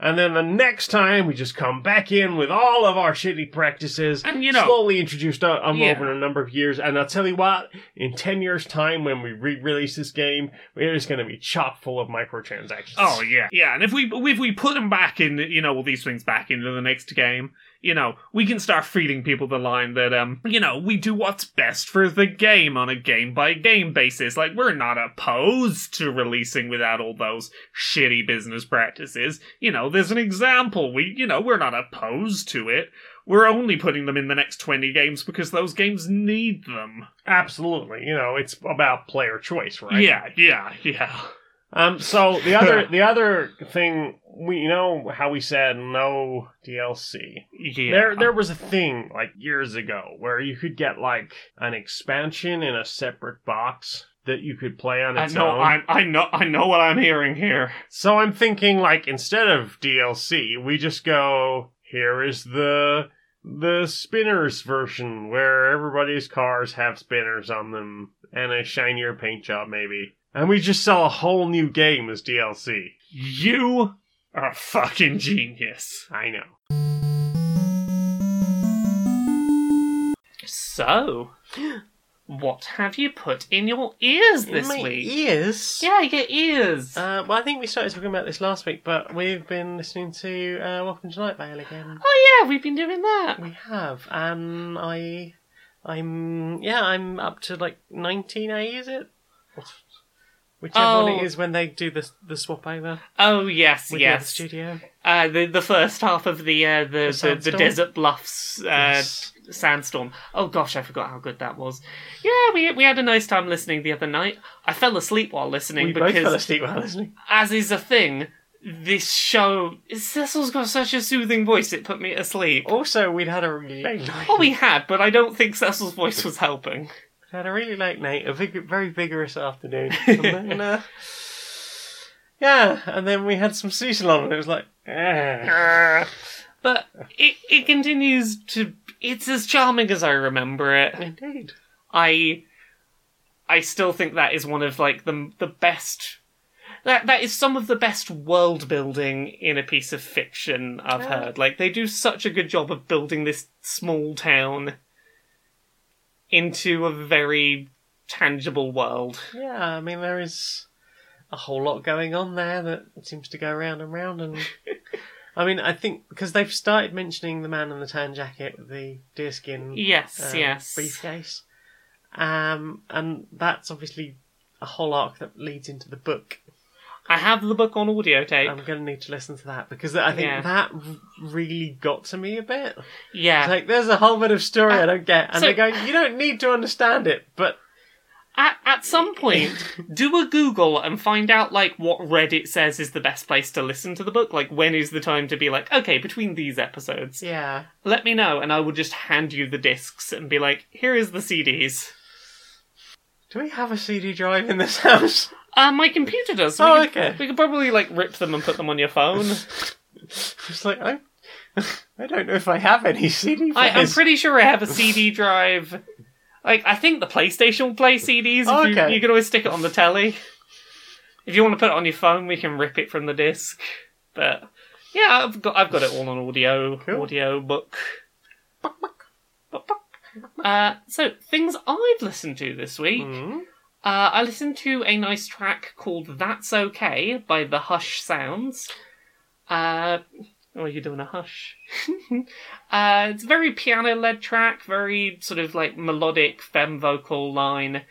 And then the next time, we just come back in with all of our shitty practices, And, you know- slowly introduced um, Yeah. over a number of years. And I'll tell you what, in ten years' time, when we re-release this game, it is going to be chock full of microtransactions. Oh yeah, yeah. And if we if we put them back in, you know, all these things back into the next game, you know, we can start feeding people the line that um, you know, we do what's best for the game on a game by game basis. Like we're not opposed to releasing without all those shitty business practices. You know, there's an example. We, you know, we're not opposed to it. We're only putting them in the next 20 games because those games need them. absolutely. You know, it's about player choice, right? Yeah, yeah, yeah. Um. So the other the other thing we you know how we said no DLC. Yeah. There there was a thing like years ago where you could get like an expansion in a separate box that you could play on I its know, own. I, I know, I know what I'm hearing here. So I'm thinking like instead of DLC, we just go here is the the spinners version where everybody's cars have spinners on them and a shinier paint job maybe. And we just sell a whole new game as DLC. You are a fucking genius. I know. So, what have you put in your ears this My week? ears. Yeah, your ears. Uh, well, I think we started talking about this last week, but we've been listening to uh, Welcome to Night Vale again. oh yeah, we've been doing that. We have, and I, I'm yeah, I'm up to like 19A. Is it? Whichever one Oh. it is when they do the the swap over Oh yes, with the yes. studio. Uh, the the first half of the uh, the, the, the, sandstorm? desert bluffs uh, Yes. sandstorm. Oh gosh, I forgot how good that was. Yeah, we we had a nice time listening the other night. I fell asleep while listening We both fell because, asleep while listening. as is a thing, this show Cecil's got such a soothing voice it put me asleep. Also, we'd had a really late night. Oh, we had, but I don't think Cecil's voice was helping. Had a really late night, a vig- very vigorous afternoon. and then, uh, yeah, and then we had some Cecil on, and it was like. But it it continues to. It's as charming as I remember it. indeed. I I still think that is one of like the the best. That that is some of the best world building in a piece of fiction I've Yeah. heard. Like they do such a good job of building this small town into a very tangible world. Yeah, I mean, there is a whole lot going on there that seems to go round and round. And I mean, I think because they've started mentioning the man in the tan jacket the deerskin Yes, um, yes. briefcase, um, and that's obviously a whole arc that leads into the book. I have the book on audio tape. I'm going to need to listen to that because I think Yeah. that r- really got to me a bit. yeah. It's like there's a whole bit of story uh, I don't get, and so- they go, "You don't need to understand it," but At, at some point, do a Google and find out like what Reddit says is the best place to listen to the book. Like when is the time to be like, okay, between these episodes, yeah, let me know, and I will just hand you the discs and be like, here is the CDs. do we have a CD drive in this house? Uh, my computer does. so Oh, we could, okay. We could probably like rip them and put them on your phone. It's like I, I don't know if I have any CD I, I'm pretty sure I have a CD drive. Like I think the PlayStation will play CDs. If you, Okay. you can always stick it on the telly. If you want to put it on your phone, we can rip it from the disc. But yeah, I've got I've got it all on audio Cool. audio book. Uh, so things I've listened to this week. Mhm. Uh, I listened to a nice track called "That's Okay" by the Hush Sounds. Uh, oh, you're doing a hush. uh, it's a very piano-led track, very sort of like melodic femme vocal line.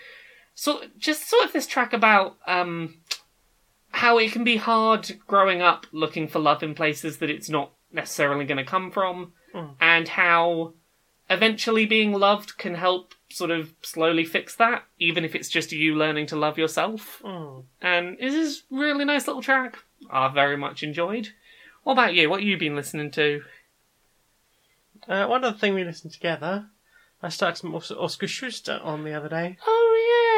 So, just sort of this track about um, how it can be hard growing up looking for love in places that it's not necessarily going to come from, Mm. and how eventually being loved can help sort of slowly fix that, even if it's just you learning to love yourself. Mm. And this is a really nice little track. I very much enjoyed. What about you? What have you been listening to? Uh, one other thing we listened together, I started some Oscar Schuster on the other day. Oh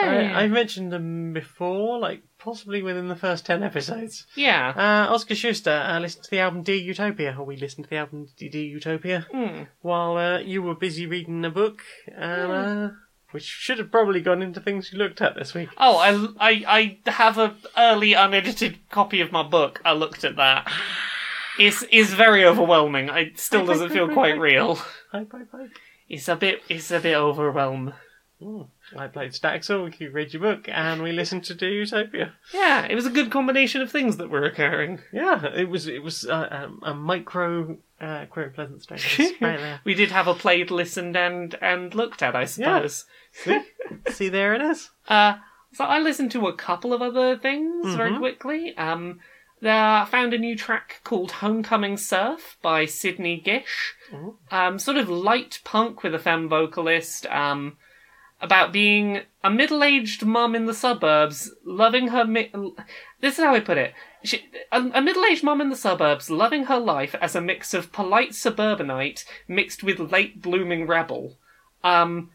I, I mentioned them before, like possibly within the first ten episodes. yeah. Uh, Oscar Schuster uh, listened to the album D Utopia, or we listened to the album D, D Utopia Hmm. while uh, you were busy reading a book, and uh, which should have probably gone into things you looked at this week. Oh, I, I, I have a early unedited copy of my book. I looked at that. It's, it's very overwhelming. It still doesn't feel quite real. It's a bit, it's a bit overwhelmed. I played Staxel, you read your book, and we listened to Do Utopia. Yeah, it was a good combination of things that were occurring. Yeah, it was it was uh, um, a micro uh, queer pleasant strange right there. We did have a played, listened, and and looked at, I suppose. See, see there it is. Uh, so I listened to a couple of other things very Mhm. quickly. Um, there, I found a new track called "Homecoming Surf" by Sidney Gish. Ooh. Um, sort of light punk with a femme vocalist. Um, about being a middle-aged mum in the suburbs, loving her. Mi- this is how I put it. She, a, a middle-aged mum in the suburbs, loving her life as a mix of polite suburbanite mixed with late blooming rebel. Um,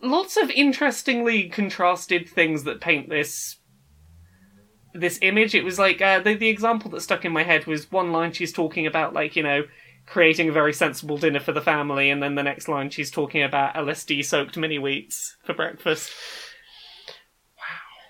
lots of interestingly contrasted things that paint this this image. It was like uh, the the example that stuck in my head was one line she's talking about like you know creating a very sensible dinner for the family, and then the next line she's talking about LSD soaked mini wheats for breakfast. Wow.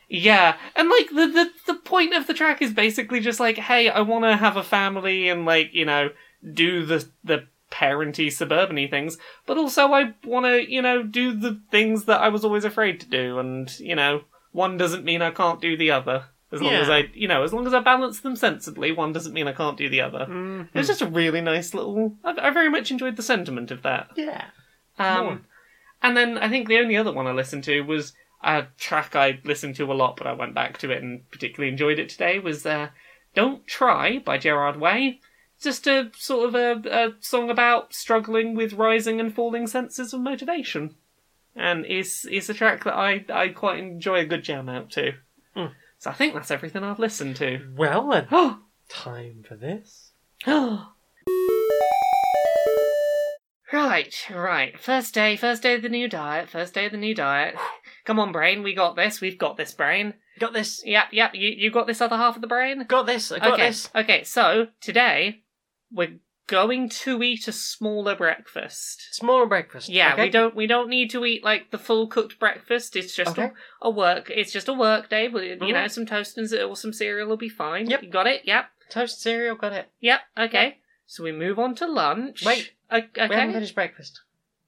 Yeah, and like the, the the point of the track is basically just like, hey, I want to have a family and like you know do the the parenty suburban things, but also I want to you know do the things that I was always afraid to do, and you know one doesn't mean I can't do the other. As long as I you know as long as I balance them sensibly, one doesn't mean I can't do the other. Mm, It was just a really nice little. I, I very much enjoyed the sentiment of that. yeah. Um, and then I think the only other one I listened to was a track I listened to a lot, but I went back to it and particularly enjoyed it today. Was uh, "Don't Try" by Gerard Way. Just a sort of a, a song about struggling with rising and falling senses of motivation, and it's it's a track that I I quite enjoy a good jam out to. Hmm. So I think that's everything I've listened to. Well then, time for this. right, right. First day, first day of the new diet, first day of the new diet. Come on, brain, we got this, we've got this, brain. Got this. Yep, yep, you, you got this other half of the brain? Got this. I got okay, this. okay, so today we're going to eat a smaller breakfast. Smaller breakfast. Yeah, okay? we don't we don't need to eat like the full cooked breakfast. It's just Okay. a, a work. It's just a work day. But you Mhm. know, some toast and or some cereal will be fine. Yep. you got it. Yep, toast cereal. Got it. yep. Okay, so we move on to lunch. Wait, O- okay. We haven't finished breakfast.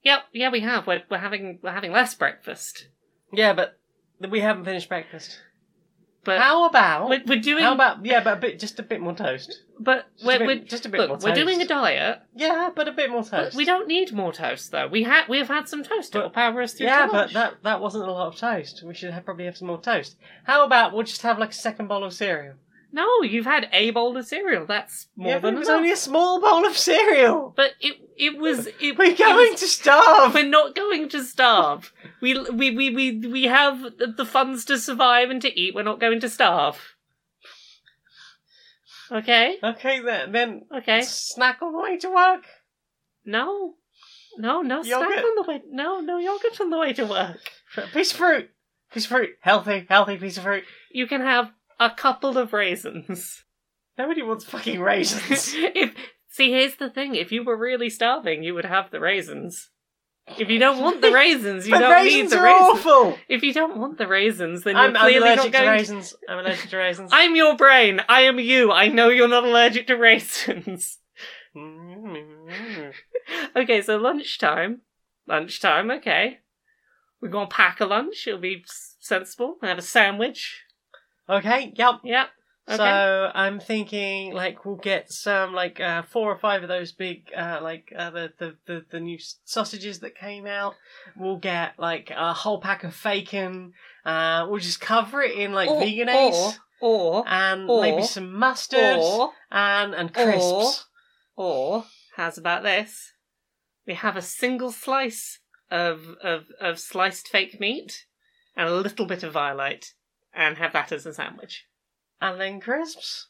Yep, yeah, we have. We're, we're having we're having less breakfast, Yeah, but we haven't finished breakfast. But How about? we're, we're doing. How about? Yeah, but a bit, just a bit more toast. But Just we're, a bit, we're just a bit look, more we're doing a diet. Yeah, but a bit more toast. We don't need more toast though. We had we've had some toast. But- It'll power us through. Yeah, but that that wasn't a lot of toast. We should have, probably have some more toast. How about we'll just have like a second bowl of cereal? no, you've had a bowl of cereal. That's more yeah, but than it was enough. only a small bowl of cereal. But it it was it. We're it going was- to starve. We're not going to starve. We we we we we have the, funds to survive and to eat. We're not going to starve. Okay. Okay, then then Okay. snack on the way to work. No. No, no snack on the way. No, no yogurt on the way to work. Piece of fruit. Piece of fruit. Healthy, healthy piece of fruit. You can have a couple of raisins. Nobody wants fucking raisins. if see, here's the thing: if you were really starving, you would have the raisins. If you don't want the raisins, you don't need raisins the are raisins. awful. If you don't want the raisins, then you're I'm, I'm clearly allergic not to going. raisins. I'm allergic to raisins. I'm your brain. I am you. I know you're not allergic to raisins. okay, so lunchtime. Lunchtime. Okay, we're gonna pack a lunch. It'll be sensible. And have a sandwich. okay, yep. Yep. Okay. So I'm thinking like we'll get some like uh, four or five of those big uh, like uh, the, the the the new sausages that came out. We'll get like a whole pack of bacon. Uh, we'll just cover it in like or, veganese or or and or- maybe some mustard or and and crisps. Or, how's about this? We have a single slice of, of, of sliced fake meat and a little bit of violite and have that as a sandwich. And then crisps.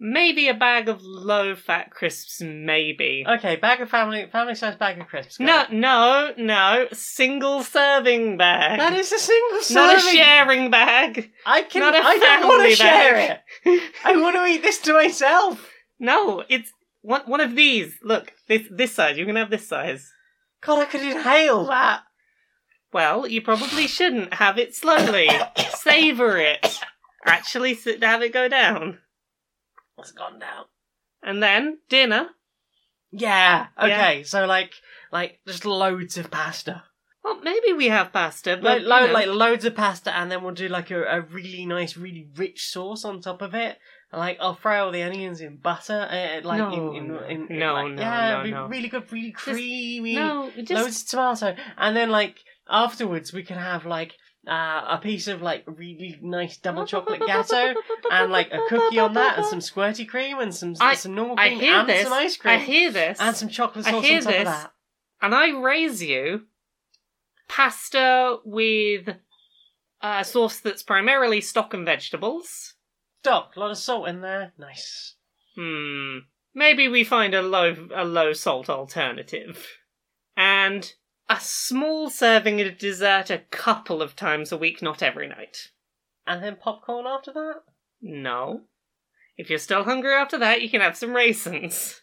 Maybe a bag of low fat crisps, maybe. Okay, bag of family family size bag of crisps. got no, it. no, no. Single serving bag. that is a single serving. not a sharing bag. I can. not a I don't want to share it. I want to eat this to myself. No, it's one one of these. Look, this this size. You can have this size. God, I could inhale that. Well, you probably shouldn't have it slowly. Savor it. Actually, sit, have it go down. It's gone down. And then dinner. Yeah. Yeah. Okay. So like, like just loads of pasta. Well, maybe we have pasta, Like, but you know. like loads of pasta, and then we'll do like a, a really nice, really rich sauce on top of it. Like I'll fry all the onions in butter, uh, like No, in, in, no. in, in, No, like, no, yeah, no, no. really good, really creamy. no, just loads of tomato, and then like afterwards we can have like uh, a piece of like really nice double chocolate gatto, and like a cookie on that, and some squirty cream, and some I- some normal I cream, and this. some ice cream. I hear this. and some chocolate I sauce hear on top this. of that. and I raise you pasta with a sauce that's primarily stock and vegetables. Stop, a lot of salt in there. Nice. Hmm. Maybe we find a low a low salt alternative. And a small serving of dessert a couple of times a week, not every night. And then popcorn after that. No. If you're still hungry after that, you can have some raisins.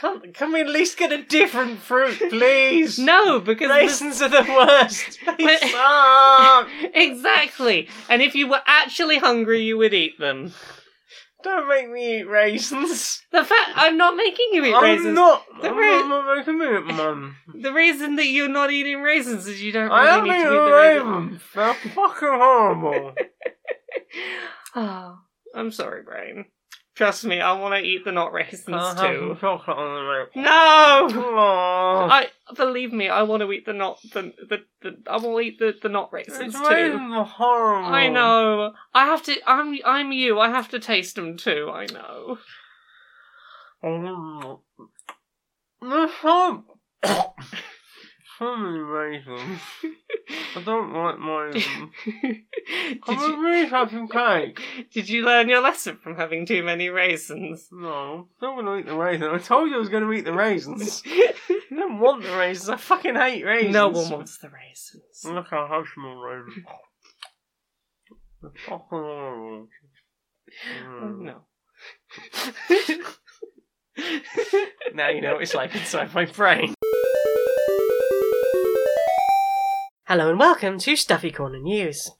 Can, can we at least get a different fruit, please? No, because the- Raisins are the worst. They suck. exactly. And if you were actually hungry, you would eat them. Don't make me eat raisins. The fact I'm not making you eat I'm raisins. not. The I'm ra- not making me eat mum. The reason that you're not eating raisins is you don't I really am need to eating eat the raisins. raisins. They're fucking horrible. Oh, I'm sorry, brain. Trust me, I want to eat the not raisins I'll have some too. chocolate on the milk. No, Oh, I believe me. I want to eat the not the the, the I will eat the the not raisins it's too. raisins are horrible. I know. I have to. I'm I'm you. I have to taste them too. I know. Mm. So, so many raisins. I don't like Can we you please have some cake? did you learn your lesson from having too many raisins? No, I'm not going to eat the raisins. I told you I was going to eat the raisins. I don't want the raisins. I fucking hate raisins. no one wants the raisins. Look, I'll have some more raisins. They're fucking horrible. Oh, Mm. no. Now you know what it's like inside my brain. Hello and welcome to Stuffy Corner News.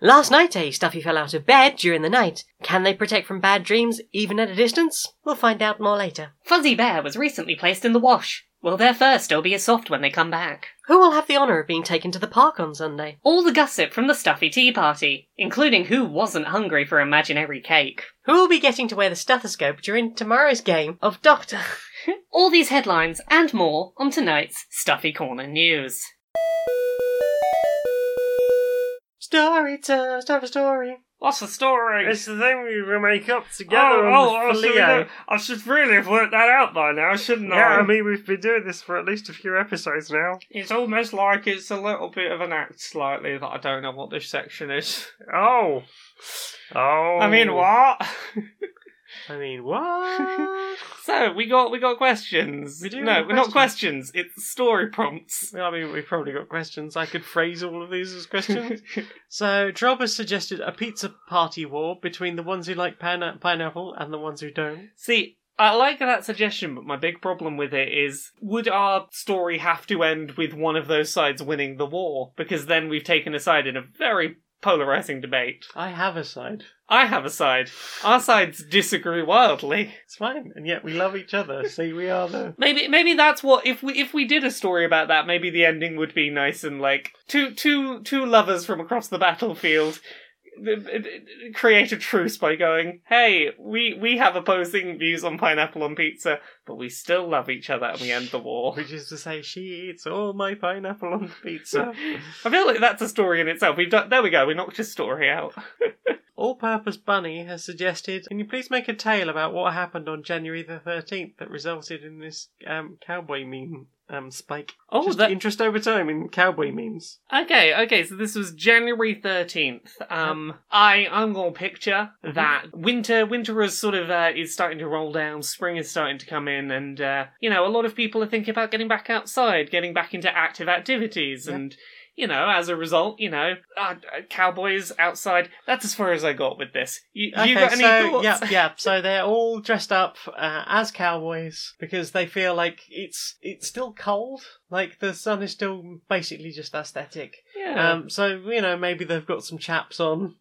Last night, a Stuffy fell out of bed during the night. Can they protect from bad dreams even at a distance? We'll find out more later. Fuzzy Bear was recently placed in the wash. Will their fur still be as soft when they come back? Who will have the honour of being taken to the park on Sunday? All the gossip from the Stuffy Tea Party, including who wasn't hungry for imaginary cake. Who will be getting to wear the stethoscope during tomorrow's game of Doctor? All these headlines and more on tonight's Stuffy Corner News. Story time, start a story. What's the story? It's the thing we make up together Oh, oh, on oh, the oh, Leo. don't- I should really have worked that out by now, shouldn't I? Yeah, I mean we've been doing this for at least a few episodes now. It's almost like it's a little bit of an act slightly that I don't know what this section is. Oh, oh. I mean, oh. what? I mean, what? so we got we got questions. We do no, we're not questions. It's story prompts. I mean, we've probably got questions. I could phrase all of these as questions. so, Drob has suggested a pizza party war between the ones who like pine- pineapple and the ones who don't. See, I like that suggestion, but my big problem with it is would our story have to end with one of those sides winning the war? Because then we've taken a side in a very polarizing debate. I have a side. I have a side. Our sides disagree wildly. It's fine, and yet we love each other. See, we are the. Maybe maybe that's what if we if we did a story about that, maybe the ending would be nice and like two two two lovers from across the battlefield create a truce by going, "Hey, we we have opposing views on pineapple on pizza, but we still love each other and we end the war." Which is to say, she eats all my pineapple on pizza. I feel like that's a story in itself. We've done there we go. We knocked his story out. All Purpose Bunny has suggested, can you please make a tale about what happened on January the 13th that resulted in this um, cowboy meme um, spike? Oh, Just that interest over time in cowboy memes. Okay, okay, so this was January 13th. Um I I'm going to picture Mhm. that winter winter is sort of uh, is starting to roll down, spring is starting to come in and uh you know, a lot of people are thinking about getting back outside, getting back into active activities Yeah. and you know, as a result, you know, uh, uh, cowboys outside. That's as far as I got with this. You, you got any so thoughts? yeah, yeah. So they're all dressed up uh, as cowboys because they feel like it's it's still cold. Like the sun is still basically just aesthetic. Yeah. Um, so you know maybe they've got some chaps on,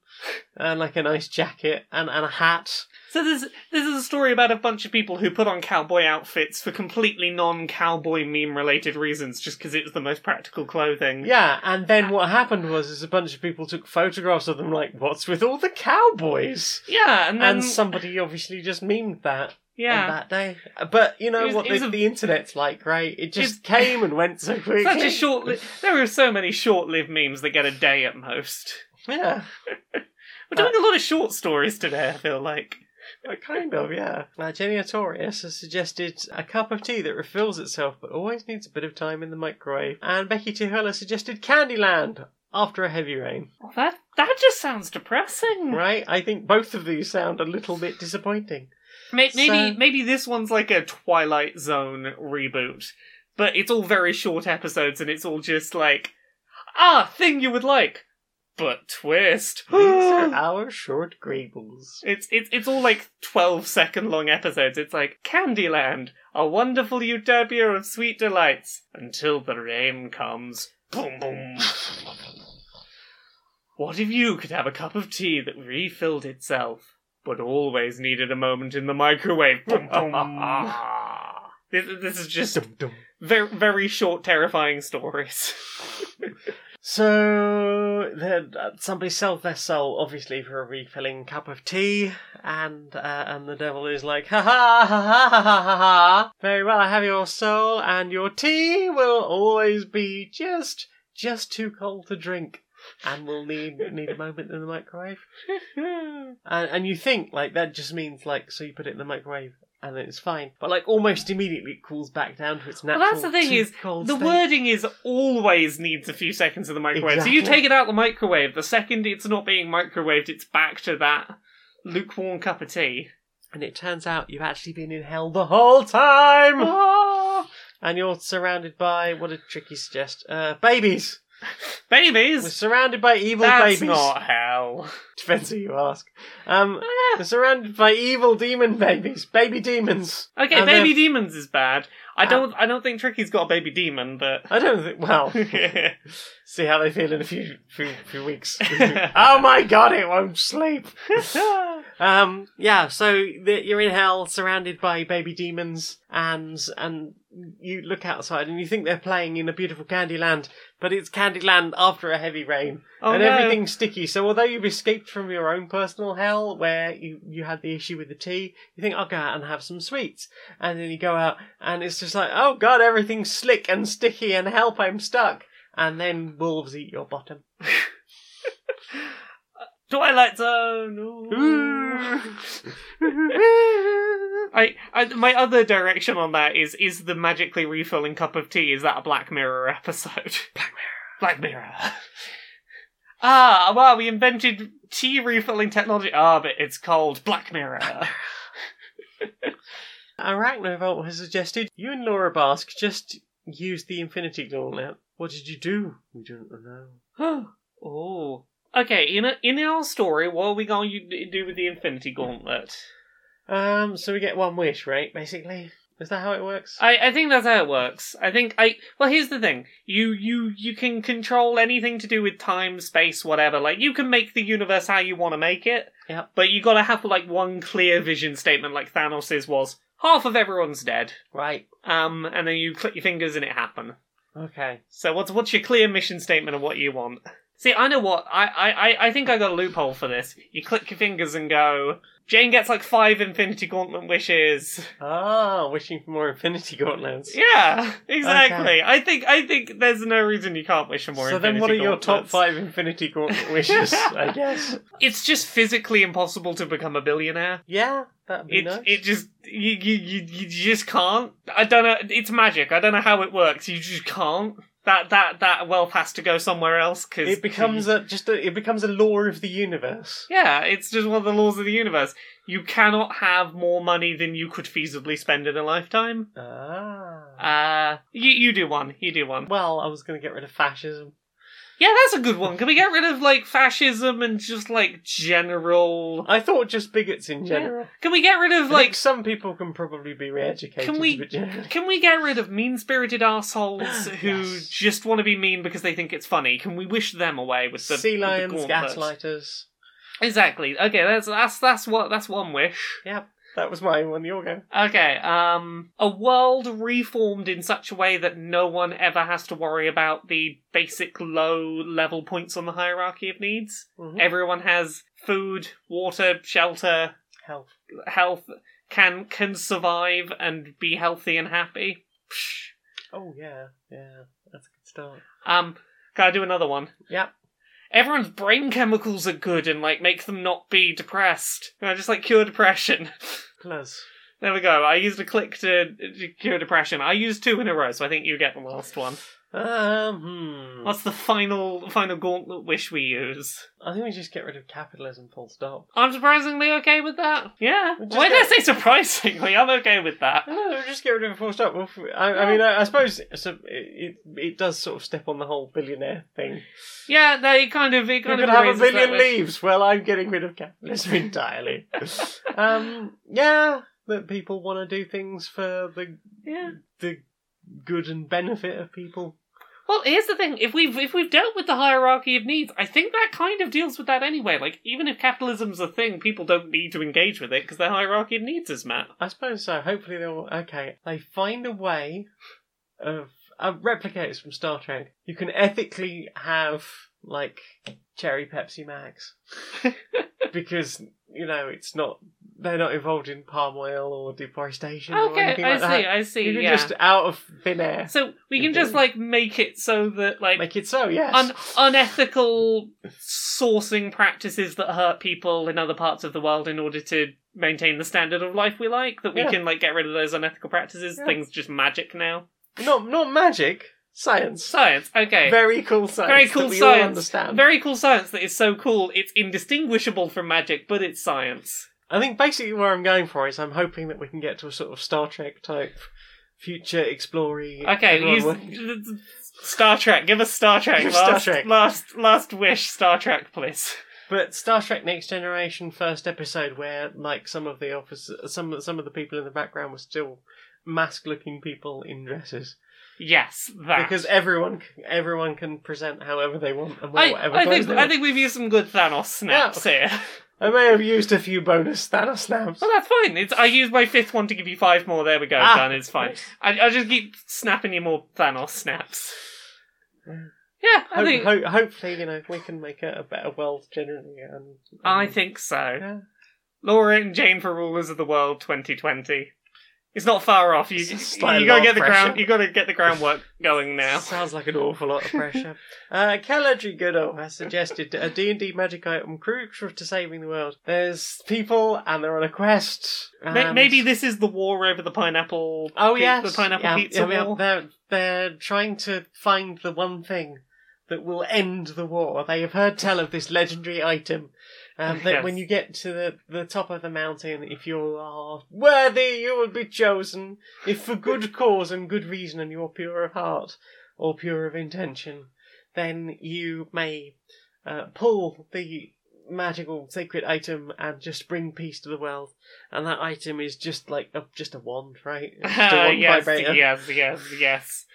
and like a nice jacket and, and a hat. So this this is a story about a bunch of people who put on cowboy outfits for completely non-cowboy meme-related reasons, just because it was the most practical clothing. Yeah, and then what happened was is a bunch of people took photographs of them. Like, what's with all the cowboys? Yeah, and then And somebody obviously just memed that on yeah, that day. But you know was- what the, a- the internet's like, right? It just came and went so quickly. such a short. Li- there are so many short-lived memes that get a day at most. Yeah, We're doing a lot of short stories today. I feel like. uh, kind of, yeah. Uh, Jenny Artorius has suggested a cup of tea that refills itself but always needs a bit of time in the microwave. And Becky Tuhulla suggested Candyland after a heavy rain. Well, that that just sounds depressing. Right? I think both of these sound a little bit disappointing. May- Maybe So- maybe this one's like a Twilight Zone reboot, but it's all very short episodes, and it's all just like, ah, thing you would like, but twist. These are our short Greebles. It's it's it's all like twelve second long episodes. It's like Candyland, a wonderful utopia of sweet delights until the rain comes. Boom boom. what if you could have a cup of tea that refilled itself, but always needed a moment in the microwave? Boom boom. this, this is just very very short, terrifying stories. So then uh, somebody sells their soul, obviously for a refilling cup of tea, and uh, and the devil is like, ha ha ha ha ha ha ha. Very well, I have your soul, and your tea will always be just just too cold to drink, and will need need a moment in the microwave. and, and you think like that just means like so you put it in the microwave and then it's fine, but like almost immediately it cools back down to its natural. Well, that's the thing is, the state. wording is always needs a few seconds in the microwave. So you take it out the microwave, the second it's not being microwaved, it's back to that lukewarm cup of tea. And it turns out you've actually been in hell the whole time! Ah, And you're surrounded by, what did Tricky suggest? Uh, babies! We're babies! surrounded by evil That's babies. not hell. Depends who you ask. Um, Ah. we're surrounded by evil demon babies. Baby demons. Okay, And baby they're- demons is bad. I Ah. don't. I don't think Tricky's got a baby demon, but I don't think, well, see how they feel in a few, few, few weeks. oh my god, it won't sleep! Um, yeah, so the, you're in hell, surrounded by baby demons, and and you look outside and you think they're playing in a beautiful Candyland, but it's Candyland after a heavy rain, Oh, and no. everything's sticky. So although you've escaped from your own personal hell, where you you had the issue with the tea, you think I'll go out and have some sweets, and then you go out and it's just like, oh god, everything's slick and sticky, and help, I'm stuck. And then wolves eat your bottom. Twilight Zone. ooh. I, I my other direction on that is is the magically refilling cup of tea is that a Black Mirror episode? Black Mirror. Black Mirror. ah, wow, we invented tea refilling technology. Ah, but it's called Black Mirror. Arachnovolt has suggested you and Laura Bask just use the Infinity Gauntlet. What did you do? We don't know. oh. Okay, in a, in our story, what are we going to do with the Infinity Gauntlet? Um, so we get one wish, right? Basically, is that how it works? I, I think that's how it works. I think I well here's the thing. You you you can control anything to do with time, space, whatever. Like you can make the universe how you want to make it. Yep. But you gotta have like one clear vision statement like Thanos's was half of everyone's dead. Right. Um and then you click your fingers and it happen. Okay. So what's what's your clear mission statement of what you want? See, I know what I, I, I- think I got a loophole for this. You click your fingers and go. Jane gets like five Infinity Gauntlet wishes. Ah, wishing for more Infinity Gauntlets. Yeah, exactly. Okay. I think I think there's no reason you can't wish for more. so then, what are Infinity your top five Infinity Gauntlet wishes? I guess. It's just physically impossible to become a billionaire. Yeah, that'd be It nice. it just you, you you you just can't. I don't know. It's magic. I don't know how it works. You just can't. That that that wealth has to go somewhere else because It becomes a just a, it becomes a law of the universe. Yeah, it's just one of the laws of the universe. You cannot have more money than you could feasibly spend in a lifetime. Ah. Uh, you you do one. You do one. Well, I was going to get rid of fascism. Yeah, that's a good one. Can we get rid of like fascism and just like general? I thought just bigots in general. Can we get rid of Like like? some people can probably be re-educated. Can we- but generally- Can we get rid of mean-spirited assholes who Yes. just want to be mean because they think it's funny? Can we wish them away with the sea with the lions, gauntlet? gaslighters. Exactly. Okay, that's that's that's what that's one wish. Yep, that was my one. Your go. Okay, um, a world reformed in such a way that no one ever has to worry about the basic low level points on the hierarchy of needs. Mhm. Everyone has food, water, shelter, Health. health, can can survive and be healthy and happy. Psh. Oh yeah, yeah. That's a good start. Um, can I do another one? Yep. Everyone's brain chemicals are good and like make them not be depressed. I just like cure depression? There we go. I used a click to, to cure depression. I used two in a row, so I think you get the last one. Um, hmm. What's the final final gauntlet wish we use? I think we just get rid of capitalism. Full stop. I'm surprisingly okay with that. Yeah. Why did I say surprisingly? I'm okay with that. No, just get rid of it. Full stop. Well, I, I mean, I, I suppose so it, it it does sort of step on the whole billionaire thing. Yeah, they kind of it You kind could of have a raises that billion wish. leaves. Well, I'm getting rid of capitalism entirely. um, yeah, that people want to do things for the Yeah. the good and benefit of people. Well, here's the thing: if we've if we've dealt with the hierarchy of needs, I think that kind of deals with that anyway. Like, even if capitalism's a thing, people don't need to engage with it because their hierarchy of needs is met. I suppose so. Hopefully they'll okay. They find a way of uh, replicators from Star Trek. You can ethically have like cherry Pepsi Max because you know it's not they're not involved in palm oil or deforestation or Okay, anything I like see, that. I see. You can yeah. just out of thin air So we can just like make it so that like make it so. Yes. un- unethical sourcing practices that hurt people in other parts of the world in order to maintain the standard of life we like that we Yeah. can like get rid of those unethical practices Yeah. things just magic now not not magic. Science. science okay Very cool science. Very cool we all science. understand. very cool science that is so cool it's indistinguishable from magic but it's science I think basically where I'm going for is I'm hoping that we can get to a sort of Star Trek type future exploring. okay use star trek give us star trek Give Star last, Trek. last last wish star trek please But Star Trek Next Generation first episode where like some of the officers, some some of the people in the background were still mask-looking people in dresses yes that because everyone everyone can present however they want and I, whatever I clothes think they I want. think we've used some good Thanos snaps here. I may have used a few bonus Thanos snaps. Well, that's fine. It's I used my fifth one to give you five more. There we go. Ah. Done. It's fine. I I just keep snapping you more Thanos snaps. Yeah, I Ho- think ho- hopefully, you know, we can make a, a better world generally. And, I think so. Yeah. Laura and Jane for rulers of the world, 2020. It's not far off. You you like gotta get the pressure. ground. You gotta get the groundwork going now. Sounds like an awful lot of pressure. uh, Goodall has suggested a D&D magic item crucial to saving the world. There's people and they're on a quest. And- Maybe this is the war over the pineapple. Oh pi- yes, the pineapple yeah, pizza yeah, war. They're they're trying to find the one thing that will end the war. They have heard tell of this legendary item. Um, that Yes. when you get to the, the top of the mountain, if you are worthy, you will be chosen. If for good cause and good reason, and you are pure of heart or pure of intention, then you may uh, pull the magical sacred item and just bring peace to the world. And that item is just like a, just a wand, right? It's just a wand yes, vibrator. yes, yes, yes.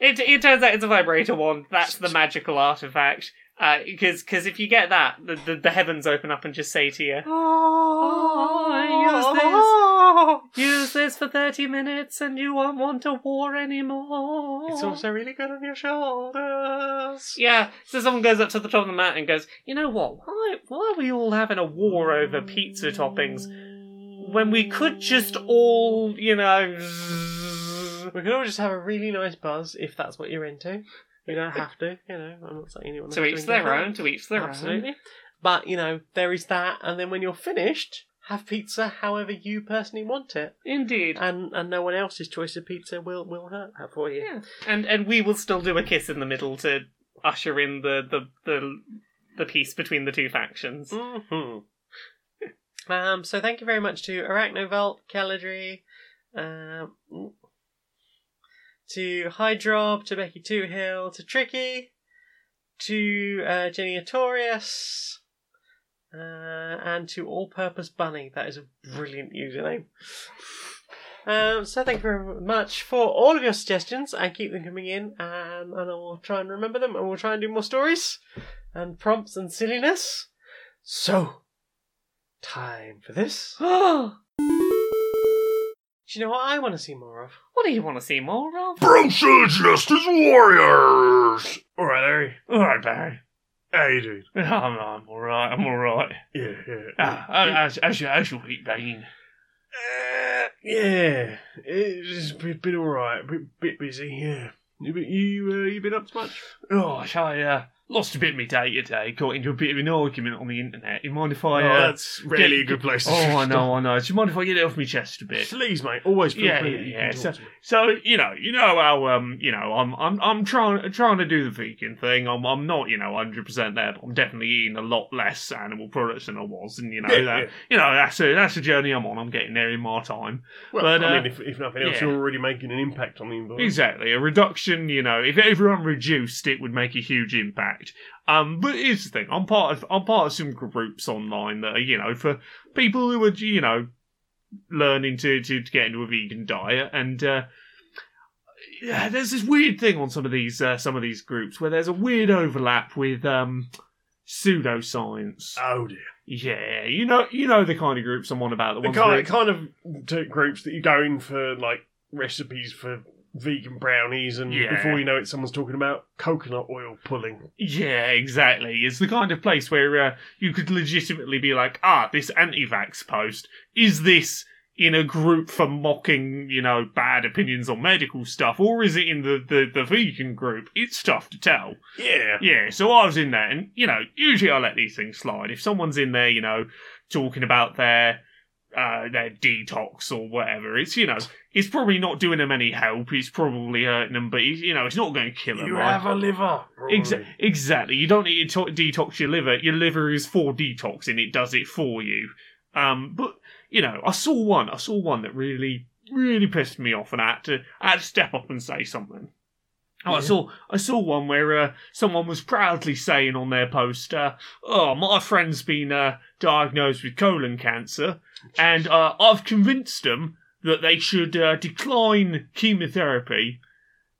It it turns out it's a vibrator wand. That's the magical artifact. Uh, because because if you get that, the, the the heavens open up and just say to you, Oh, "Use oh, oh. this for thirty minutes, and you won't want to war anymore." It's also really good on your shoulders. yeah. So someone goes up to the top of the mountain and goes, "You know what? Why why are we all having a war over pizza toppings when we could just all, you know?" We could all just have a really nice buzz if that's what you're into. You don't have to, you know. I'm not saying anyone To each their own. To each their own. Absolutely. But you know, there is that, and then when you're finished, have pizza however you personally want it, Indeed. and and no one else's choice of pizza will will hurt that for you. Yeah, and and we will still do a kiss in the middle to usher in the the the, the peace between the two factions. hmm um, so thank you very much to Arachnovolt, Caladry, um, to Hydrob, to Becky Two Hill, to Tricky, to uh, Jenny Artorias, uh, and to All Purpose Bunny. That is a brilliant username. Um, so thank you very much for all of your suggestions and keep them coming in um, and I will try and remember them and we'll try and do more stories and prompts and silliness. So, time for this. what Do you know what I want to see more of? What do you want to see more of? Brunson Justice Warriors! Alright, Larry. Alright, Barry. How you doing? I'm, I'm alright, I'm alright. Yeah, yeah. Ah, how's, how's, your, how's your week been? Uh, yeah, it's been, been alright. Bit, bit busy, yeah. You, been- you, uh, you been up to much? Gosh, I uh, lost a bit of my day today. Got into a bit of an argument on the internet. You mind if I. oh, uh, that's really get- a good place to Oh, I know, I know. Do you mind if I get it off my chest a bit? Please, mate, always feel Yeah, yeah, yeah. So, talk to me. so you know, you know how um, you know, I'm I'm I'm trying trying to do the vegan thing. I'm I'm not you know 100 percent there, but I'm definitely eating a lot less animal products than I was, and you know Yeah, that yeah. you know that's a that's a journey I'm on. I'm getting there in my time. Well, but, I uh, mean, if, if nothing else, yeah. you're already making an impact on the environment. Exactly, a reduction. You know, if everyone reduced, it would make a huge impact. Um, but here's the thing: I'm part of I'm part of some groups online that are you know for people who are you know learning to to, to get into a vegan diet, and uh, yeah, there's this weird thing on some of these uh, some of these groups where there's a weird overlap with um pseudoscience. Oh dear. yeah, you know you know the kind of groups I'm on about. The The kind, where kind of groups that you go in for like recipes for vegan brownies, and Yeah. before you know it, someone's talking about coconut oil pulling. Yeah, exactly. It's the kind of place where uh, you could legitimately be like, ah, this anti-vax post is this in a group for mocking, you know, bad opinions on medical stuff, or is it in the the, the vegan group? It's tough to tell. Yeah. Yeah, so I was in there, and you know, usually I let these things slide. If someone's in there, you know, talking about their uh, their detox or whatever, it's you know, it's probably not doing them any help. It's probably hurting them, but it's, you know, it's not going to kill them. You right? have a liver. Exa- exactly. You don't need to to- detox your liver. Your liver is for detoxing. It does it for you. Um, but you know, I saw one. I saw one that really, really pissed me off, and I had to, I had to step up and say something. Oh, I saw, I saw one where uh, someone was proudly saying on their post, uh, "Oh, my friend's been uh, diagnosed with colon cancer, and uh, I've convinced them that they should uh, decline chemotherapy.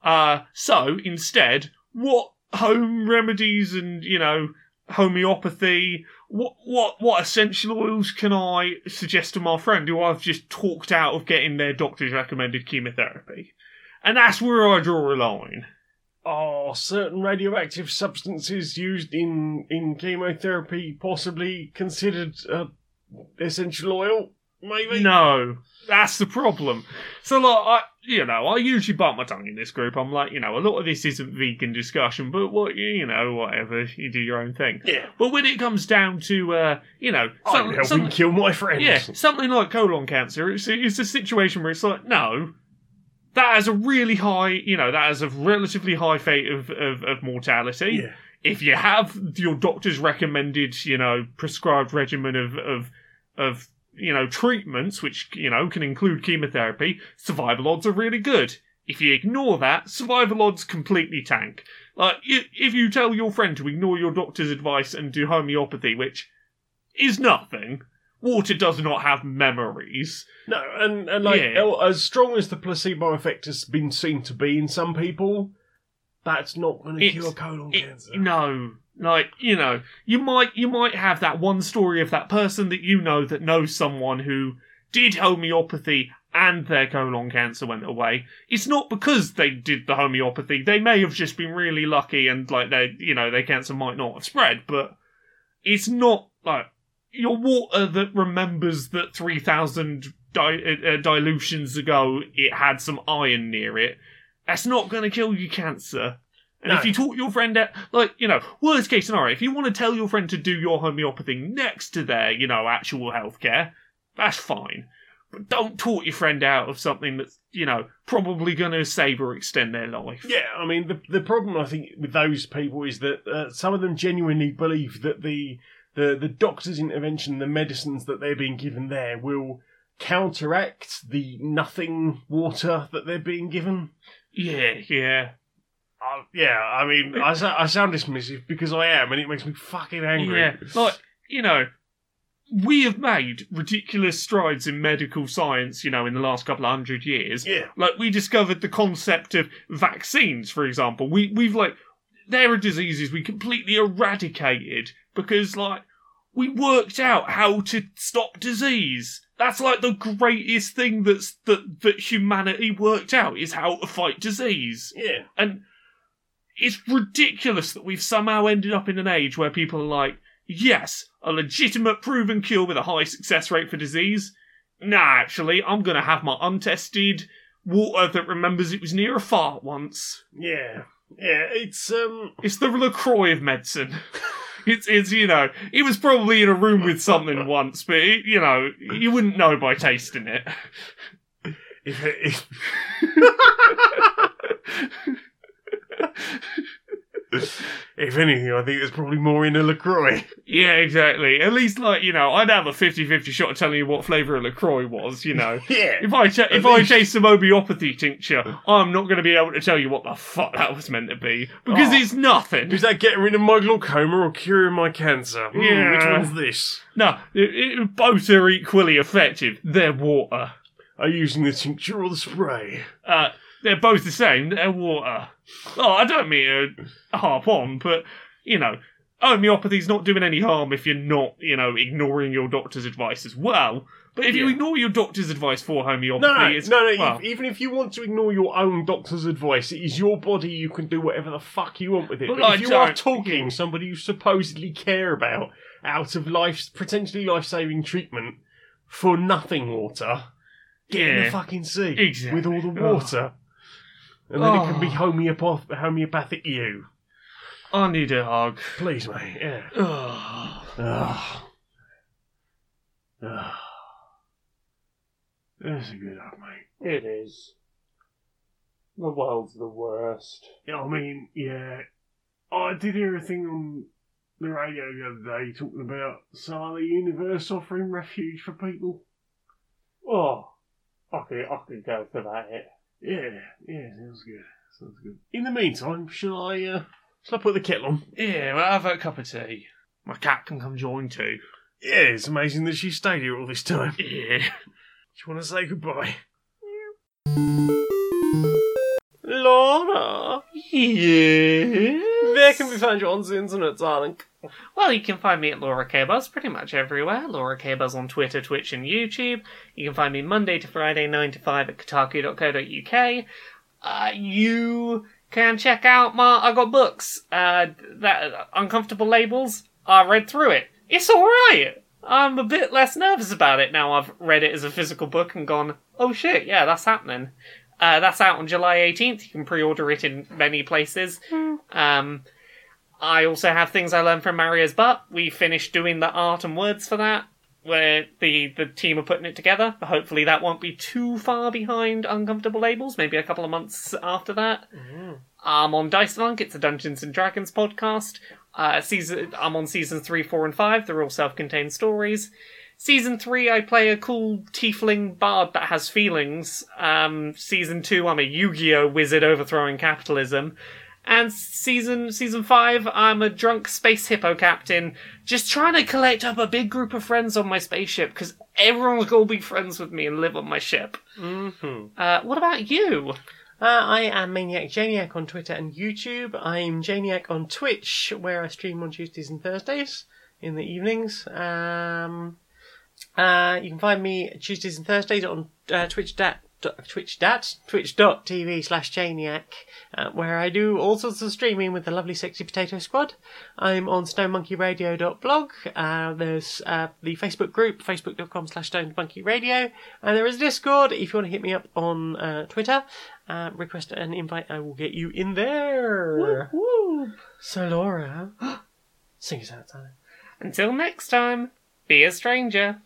Uh, so instead, what home remedies and you know homeopathy, what what what essential oils can I suggest to my friend who I've just talked out of getting their doctor's recommended chemotherapy? And that's where I draw a line. Are certain radioactive substances used in in chemotherapy possibly considered uh, essential oil? Maybe. No, that's the problem. So, like, I, you know, I usually bite my tongue in this group. I'm like, you know, a lot of this isn't vegan discussion, but what, you know, whatever, you do your own thing. Yeah. But when it comes down to, uh, you know, I'm helping kill my friends. yeah, something like colon cancer, it's, it's a situation where it's like, no, that has a really high, you know, that has a relatively high fate of, of, of mortality Yeah. if you have your doctor's recommended, you know, prescribed regimen of of of you know treatments, which you know can include chemotherapy, survival odds are really good. If you ignore that, survival odds completely tank. Like if you tell your friend to ignore your doctor's advice and do homeopathy, which is nothing. Water does not have memories. No, and, and like Yeah. as strong as the placebo effect has been seen to be in some people, that's not going to cure colon It- cancer. no, like you know, you might you might have that one story of that person that you know that knows someone who did homeopathy and their colon cancer went away. It's not because they did the homeopathy. They may have just been really lucky and like they you know their cancer might not have spread, but it's not like your water that remembers that three thousand di- uh, uh, dilutions ago it had some iron near it. That's not going to kill you cancer. And No. if you talk your friend out, like, you know, worst case scenario, if you want to tell your friend to do your homeopathy next to their, you know, actual healthcare, that's fine. But don't talk your friend out of something that's, you know, probably going to save or extend their life. Yeah, I mean the the problem I think with those people is that uh, some of them genuinely believe that the the the doctor's intervention, the medicines that they're being given there, will counteract the nothing water that they're being given. Yeah, yeah. Uh, yeah, I mean, I, I sound dismissive because I am, and it makes me fucking angry. Yeah, like you know, we have made ridiculous strides in medical science. You know, in the last couple of hundred years. Yeah. Like we discovered the concept of vaccines, for example. We we've like there are diseases we completely eradicated because like we worked out how to stop disease. That's like the greatest thing that's that that humanity worked out is how to fight disease. Yeah. And it's ridiculous that we've somehow ended up in an age where people are like, yes, a legitimate proven cure with a high success rate for disease. Nah, actually, I'm gonna have my untested water that remembers it was near a fart once. Yeah. Yeah, it's, um, It's the LaCroix of medicine. It's, it's, you know, he was probably in a room with something once, but, it, you know, you wouldn't know by tasting it. if, if, if anything, I think there's probably more in a LaCroix. Yeah, exactly. At least, like, you know, I'd have a 50 50 shot of telling you what flavour of LaCroix was, you know. Yeah. If I ta- if At I least- taste some homeopathy tincture, I'm not going to be able to tell you what the fuck that was meant to be because Oh. it's nothing. Is that getting rid of my glaucoma or curing my cancer? Hmm, Yeah. Which one's this? No, it, it, both are equally effective. They're water. Are you using the tincture or the spray? Uh, they're both the same. They're water. Oh, I don't mean to harp on, but you know, homeopathy's not doing any harm if you're not, you know, ignoring your doctor's advice as well. But if you Yeah. ignore your doctor's advice for homeopathy, No, no, it's no, no. well, if- even if you want to ignore your own doctor's advice, it is your body. You can do whatever the fuck you want with it. But But, I if you are don't- talking somebody you supposedly care about out of life, potentially life-saving treatment for nothing water, get in Yeah. the fucking sea Exactly. with all the water, and then it can be ah. Oh. homeopath- homeopathic you. I need a hug. Please, mate. Yeah. Ugh. Ugh. Ugh. That's a good hug, mate. It is. The world's the worst. Yeah, I mean, yeah. I did hear a thing on the radio the other day talking about some other universe offering refuge for people. Oh, I could, I could go for that. Yeah, yeah, sounds good. Sounds good. In the meantime, shall I, uh, shall I put the kettle on? Yeah, well, have a cup of tea. My cat can come join too. Yeah, it's amazing that she stayed here all this time. Yeah. Do you want to say goodbye? Laura! Yeah. Where can we find you on the internet, darling? Well, you can find me at Laura K Buzz pretty much everywhere. Laura K Buzz on Twitter, Twitch, and YouTube. You can find me Monday to Friday, 9 to 5 at kotaku.co.uk. Uh, you can check out my. I got books. Uh, that Uncomfortable Labels. I read through it. It's alright. I'm a bit less nervous about it now I've read it as a physical book and gone, oh shit, yeah, that's happening. Uh, that's out on July 18th. You can pre order it in many places. Um, I also have things I learned from Mario's butt. We finished doing the art and words for that, where the the team are putting it together. Hopefully, that won't be too far behind Uncomfortable Labels. Maybe a couple of months after that. I'm on Dice Funk. It's a Dungeons and Dragons podcast. Uh, season I'm on season three, four, and five. They're all self-contained stories. Season three, I play a cool tiefling bard that has feelings. Um, season two, I'm a Yu-Gi-Oh wizard overthrowing capitalism. And season season five, I'm a drunk space hippo captain, just trying to collect up a big group of friends on my spaceship because everyone's gonna be friends with me and live on my ship. Mm-hmm. Uh, what about you? Uh, I am Maniac Janiac on Twitter and YouTube. I'm Janiac on Twitch, where I stream on Tuesdays and Thursdays in the evenings. Um, uh, you can find me Tuesdays and Thursdays on uh, Twitch. Twitch dat twitch.tv slash Janiac, uh, where I do all sorts of streaming with the lovely Sexy Potato Squad. I'm on stonemonkeyradio.blog. Uh, there's uh, the Facebook group, facebook.com slash stonemonkeyradio. And there is a Discord if you want to hit me up on uh, Twitter. Uh, request an invite, I will get you in there. So, Laura, sing us out. Until next time, be a stranger.